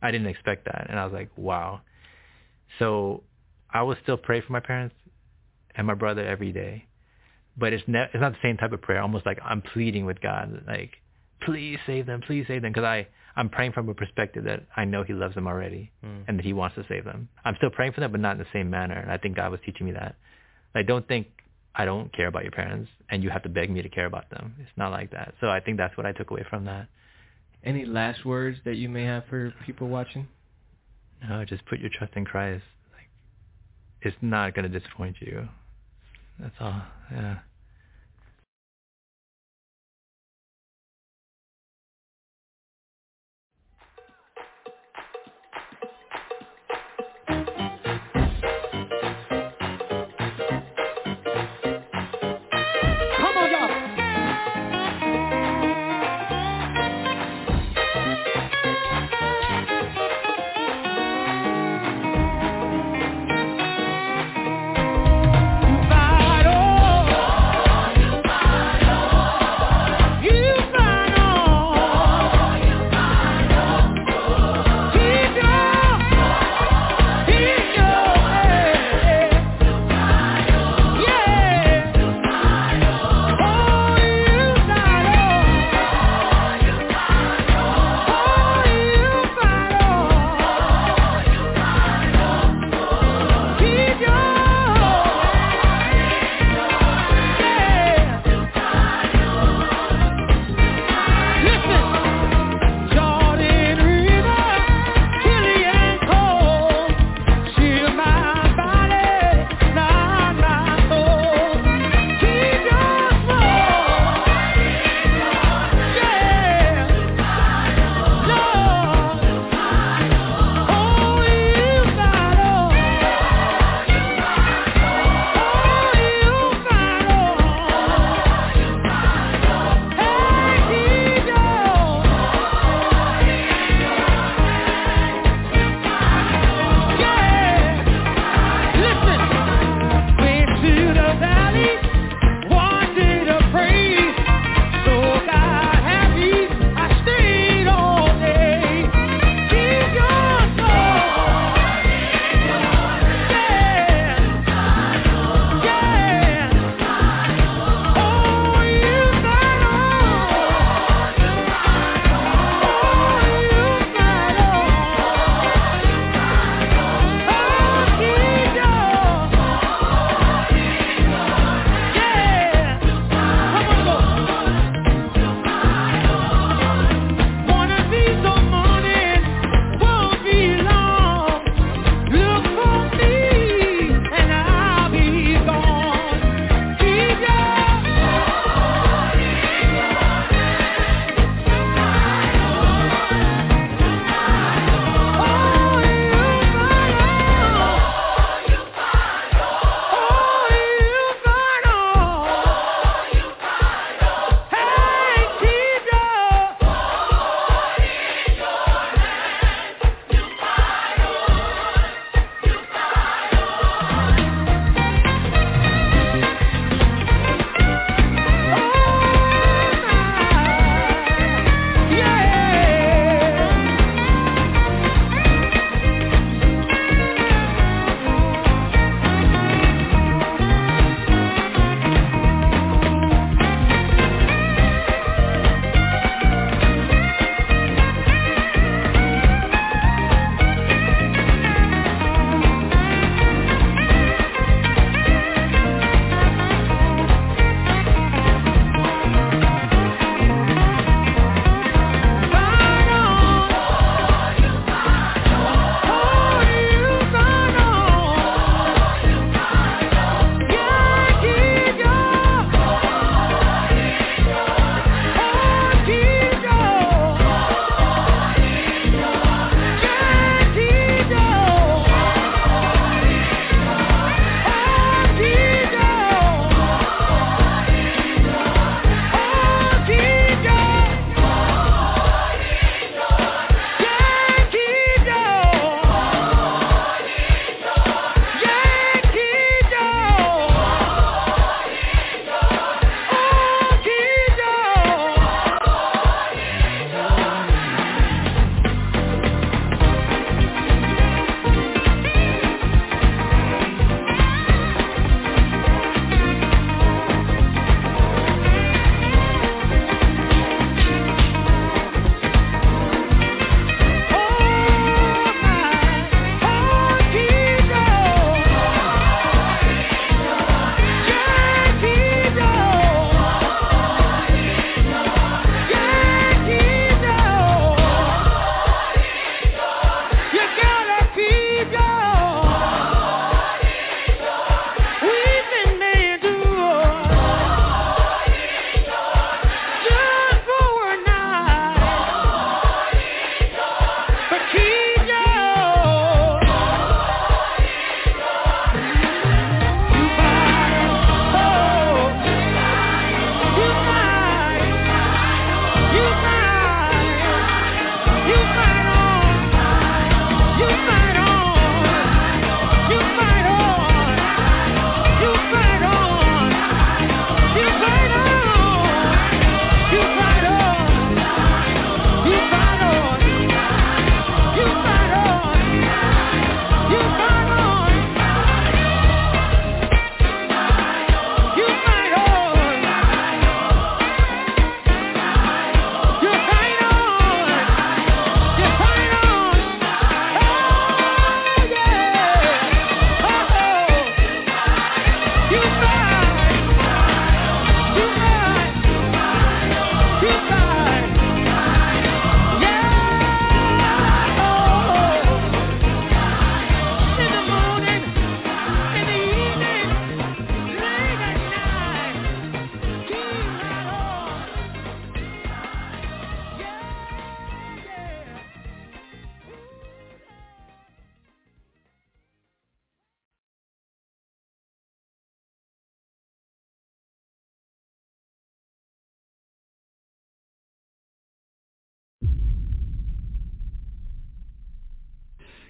I didn't expect that. And I was like, wow. So I will still pray for my parents and my brother every day. But it's, ne- it's not the same type of prayer, almost like I'm pleading with God, like, please save them, please save them. Because I, I'm praying from a perspective that I know he loves them already Mm. and that he wants to save them. I'm still praying for them, but not in the same manner. And I think God was teaching me that. Like, don't think I don't care about your parents and you have to beg me to care about them. It's not like that. So I think that's what I took away from that. Any last words that you may have for people watching? No, just put your trust in Christ. Like, it's not going to disappoint you. That's all. Yeah.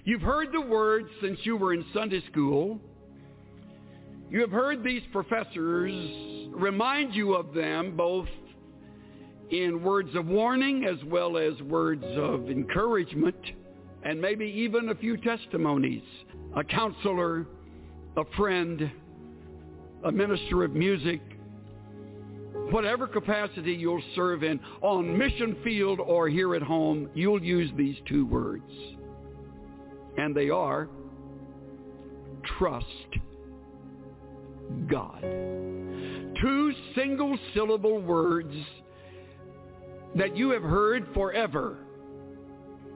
You've heard the words since you were in Sunday school. You have heard these professors remind you of them both in words of warning as well as words of encouragement and maybe even a few testimonies. A counselor, a friend, a minister of music, whatever capacity you'll serve in, on mission field or here at home, you'll use these two words. And they are trust God. Two single syllable words that you have heard forever,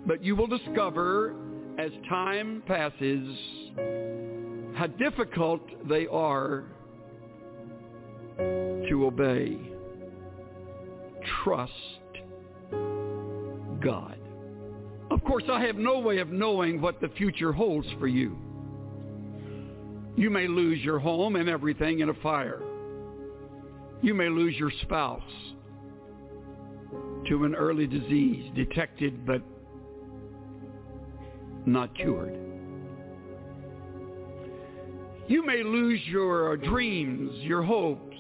but you will discover as time passes how difficult they are to obey. Trust God. Course, I have no way of knowing what the future holds for you. You may lose your home and everything in a fire. You may lose your spouse to an early disease detected but not cured. You may lose your dreams, your hopes.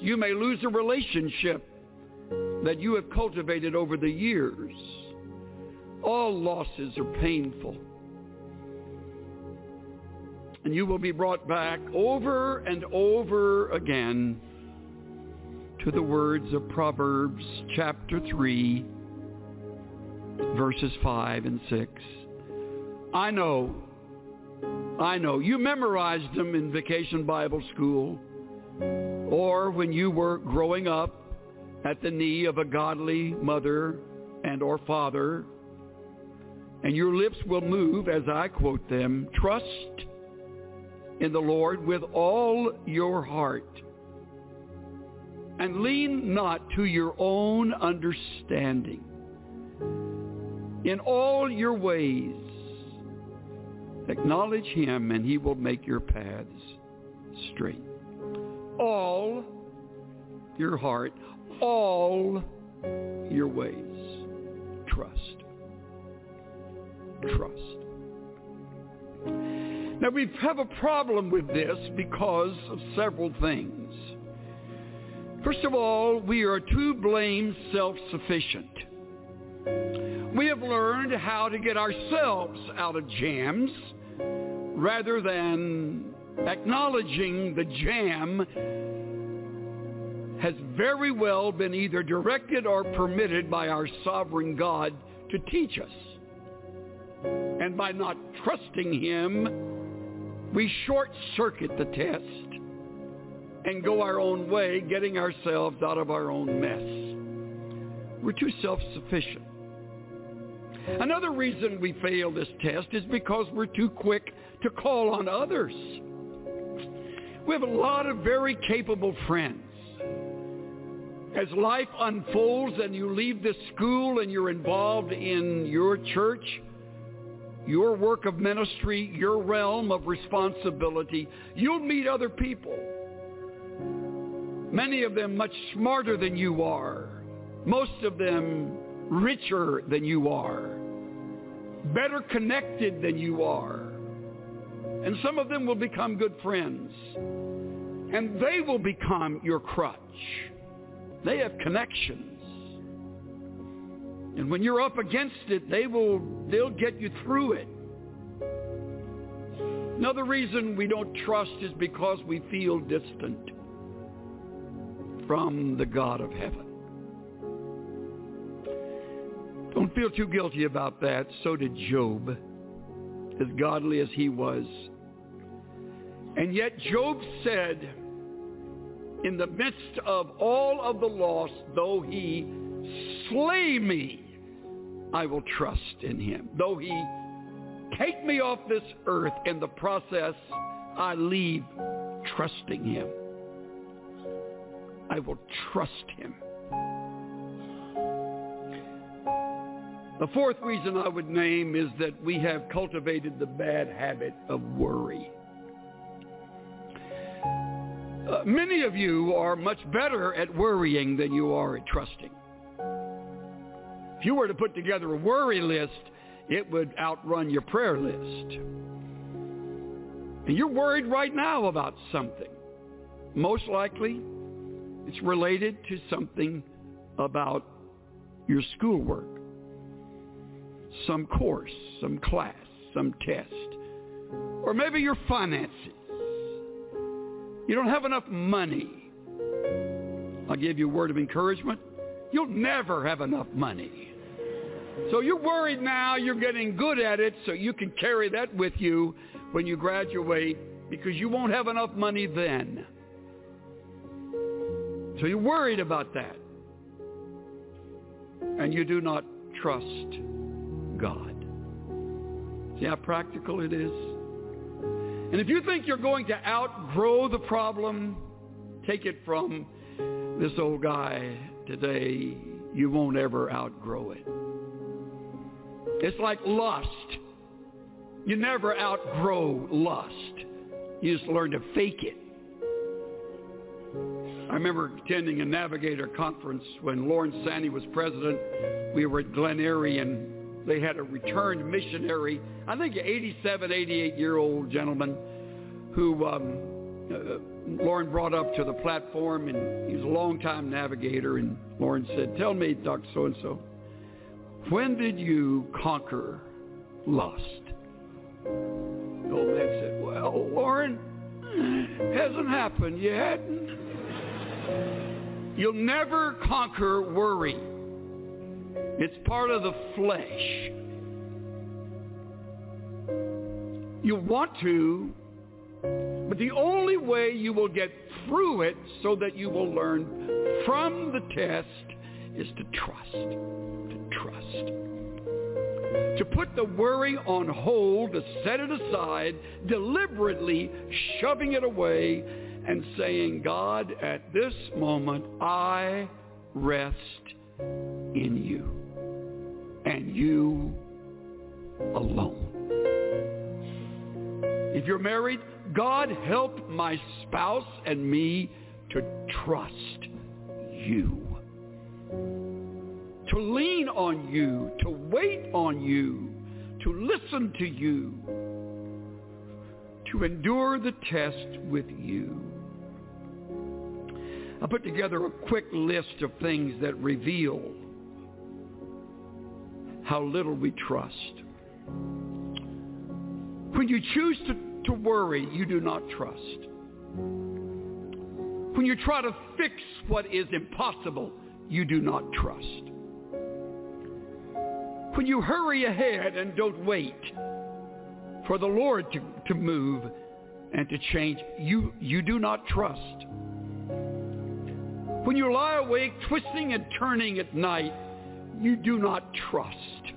You may lose a relationship that you have cultivated over the years. All losses are painful. And you will be brought back over and over again to the words of Proverbs chapter 3, verses 5 and 6. I know, I know, you memorized them in vacation Bible school or when you were growing up at the knee of a godly mother and or father, and your lips will move as I quote them, trust in the Lord with all your heart and lean not to your own understanding. In all your ways, acknowledge him and he will make your paths straight. All your heart, all your ways, trust. Trust. Now we have a problem with this because of several things. First of all, we are too blame self-sufficient. We have learned how to get ourselves out of jams rather than acknowledging the jam has very well been either directed or permitted by our sovereign God to teach us. And by not trusting him, we short-circuit the test and go our own way, getting ourselves out of our own mess. We're too self-sufficient. Another reason we fail this test is because we're too quick to call on others. We have a lot of very capable friends. As life unfolds and you leave this school and you're involved in your church, your work of ministry, your realm of responsibility, you'll meet other people. Many of them much smarter than you are. Most of them richer than you are. Better connected than you are. And some of them will become good friends. And they will become your crutch. They have connections. And when you're up against it, they will they'll get you through it. Another reason we don't trust is because we feel distant from the God of heaven. Don't feel too guilty about that. So did Job, as godly as he was. And yet Job said, in the midst of all of the loss, though he slay me, I will trust in him. Though he take me off this earth, in the process, I leave trusting him. I will trust him. The fourth reason I would name is that we have cultivated the bad habit of worry. Uh, many of you are much better at worrying than you are at trusting. If you were to put together a worry list, it would outrun your prayer list. And you're worried right now about something. Most likely, it's related to something about your schoolwork, some course, some class, some test, or maybe your finances. You don't have enough money. I'll give you a word of encouragement. You'll never have enough money. So you're worried now you're getting good at it so you can carry that with you when you graduate because you won't have enough money then. So you're worried about that. And you do not trust God. See how practical it is? And if you think you're going to outgrow the problem, take it from this old guy today, you won't ever outgrow it. It's like lust. You never outgrow lust. You just learn to fake it. I remember attending a Navigator conference when Lorne Sanny was president. We were at Glen Eyrie and they had a returned missionary, I think an 87, 88 year old gentleman who um, uh, Lorne brought up to the platform and he was a long-time navigator and Lorne said, tell me, Dr. So-and-so, when did you conquer lust? Old man said, well, Lorne, hasn't happened yet. You'll never conquer worry. It's part of the flesh. You want to, but the only way you will get through it so that you will learn from the test is to trust. To trust. To put the worry on hold, to set it aside, deliberately shoving it away and saying, God, at this moment, I rest in you and you alone. If you're married, God help my spouse and me to trust you. To lean on you, to wait on you, to listen to you, to endure the test with you. I put together a quick list of things that reveal how little we trust. When you choose to, to worry, you do not trust. When you try to fix what is impossible, you do not trust. When you hurry ahead and don't wait for the Lord to, to move and to change, you, you do not trust. When you lie awake twisting and turning at night, you do not trust.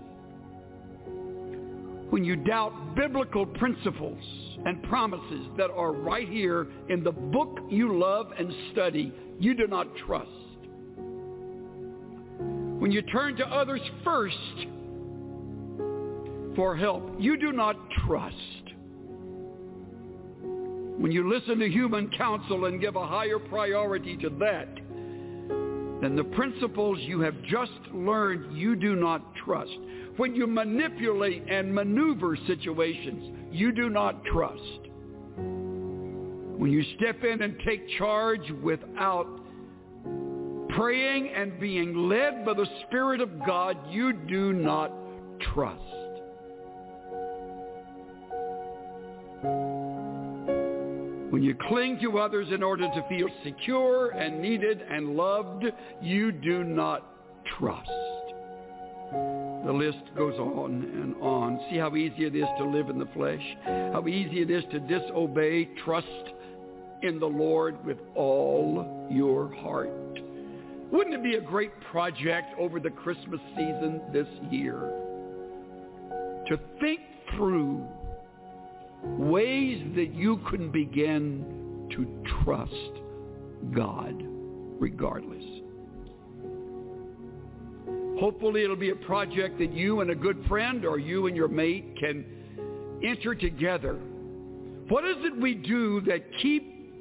When you doubt biblical principles and promises that are right here in the book you love and study, you do not trust. When you turn to others first for help, you do not trust. When you listen to human counsel and give a higher priority to that than the principles you have just learned, you do not trust. When you manipulate and maneuver situations, you do not trust. When you step in and take charge without praying and being led by the Spirit of God, you do not trust. When you cling to others in order to feel secure and needed and loved, you do not trust. The list goes on and on. See how easy it is to live in the flesh, how easy it is to disobey, trust in the Lord with all your heart. Wouldn't it be a great project over the Christmas season this year to think through ways that you can begin to trust God regardless. Hopefully it'll be a project that you and a good friend or you and your mate can enter together. What is it we do that keep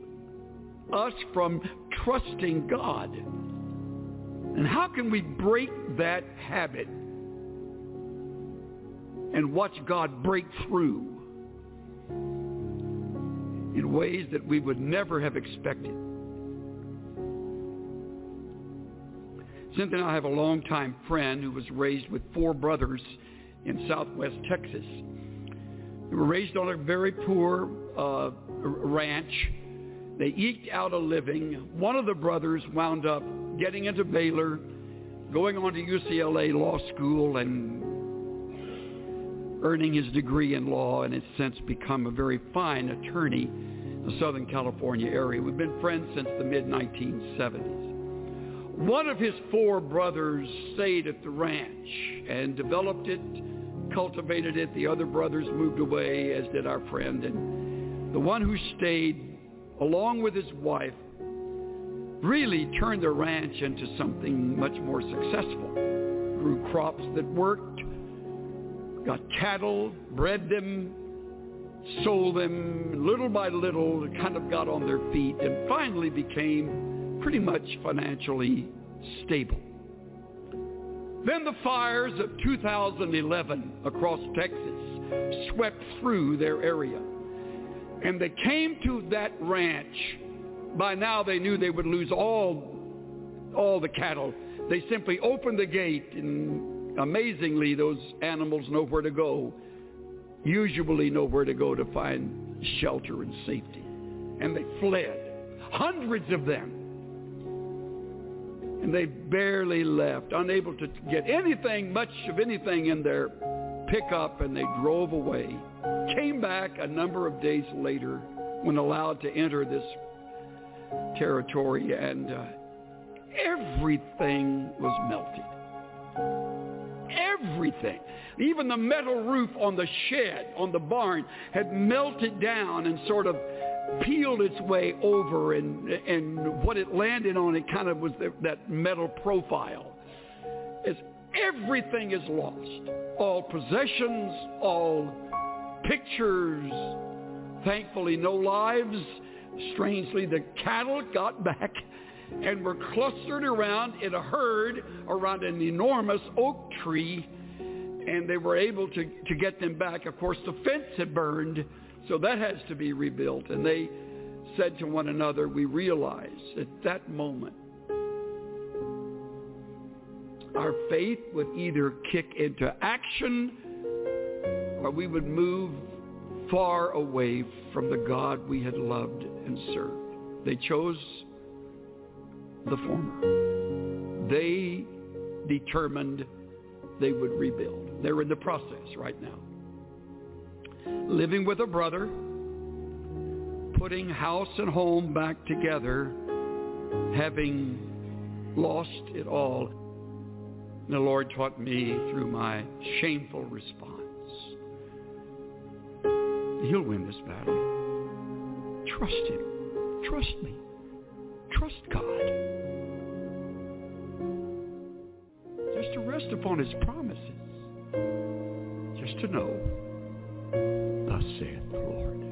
us from trusting God? And how can we break that habit? and watch God break through in ways that we would never have expected. Cynthia and I have a longtime friend who was raised with four brothers in southwest Texas. They were raised on a very poor uh, ranch. They eked out a living. One of the brothers wound up getting into Baylor, going on to UCLA Law School, and earning his degree in law and has since become a very fine attorney in the Southern California area. We've been friends since the mid-1970s. One of his four brothers stayed at the ranch and developed it, cultivated it. The other brothers moved away, as did our friend. And the one who stayed, along with his wife, really turned the ranch into something much more successful. Grew crops that worked, got cattle, bred them, sold them, little by little, kind of got on their feet, and finally became pretty much financially stable. Then the fires of 2011 across Texas swept through their area. And they came to that ranch. By now they knew they would lose all, all the cattle. They simply opened the gate and amazingly those animals know where to go. Usually know where to go to find shelter and safety. And they fled. Hundreds of them. And they barely left, unable to get anything, much of anything in their pickup, and they drove away. Came back a number of days later when allowed to enter this territory, and uh, everything was melted. Everything. Even the metal roof on the shed, on the barn, had melted down and sort of peeled its way over and and what it landed on it kind of was that metal profile. Everything is lost. All possessions all pictures thankfully no lives. Strangely the cattle got (laughs) back and were clustered around in a herd around an enormous oak tree and they were able to to get them back of course the fence had burned so that has to be rebuilt. And they said to one another, we realize at that moment our faith would either kick into action or we would move far away from the God we had loved and served. They chose the former. They determined they would rebuild. They're in the process right now living with a brother, putting house and home back together, having lost it all. And the Lord taught me through my shameful response. He'll win this battle. Trust him. Trust me. Trust God. Rest upon his promises. Just to know Thus saith the Lord.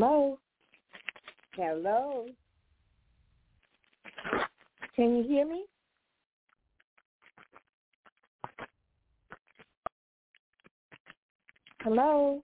Hello. Hello. Can you hear me? Hello.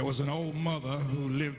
There was an old mother who lived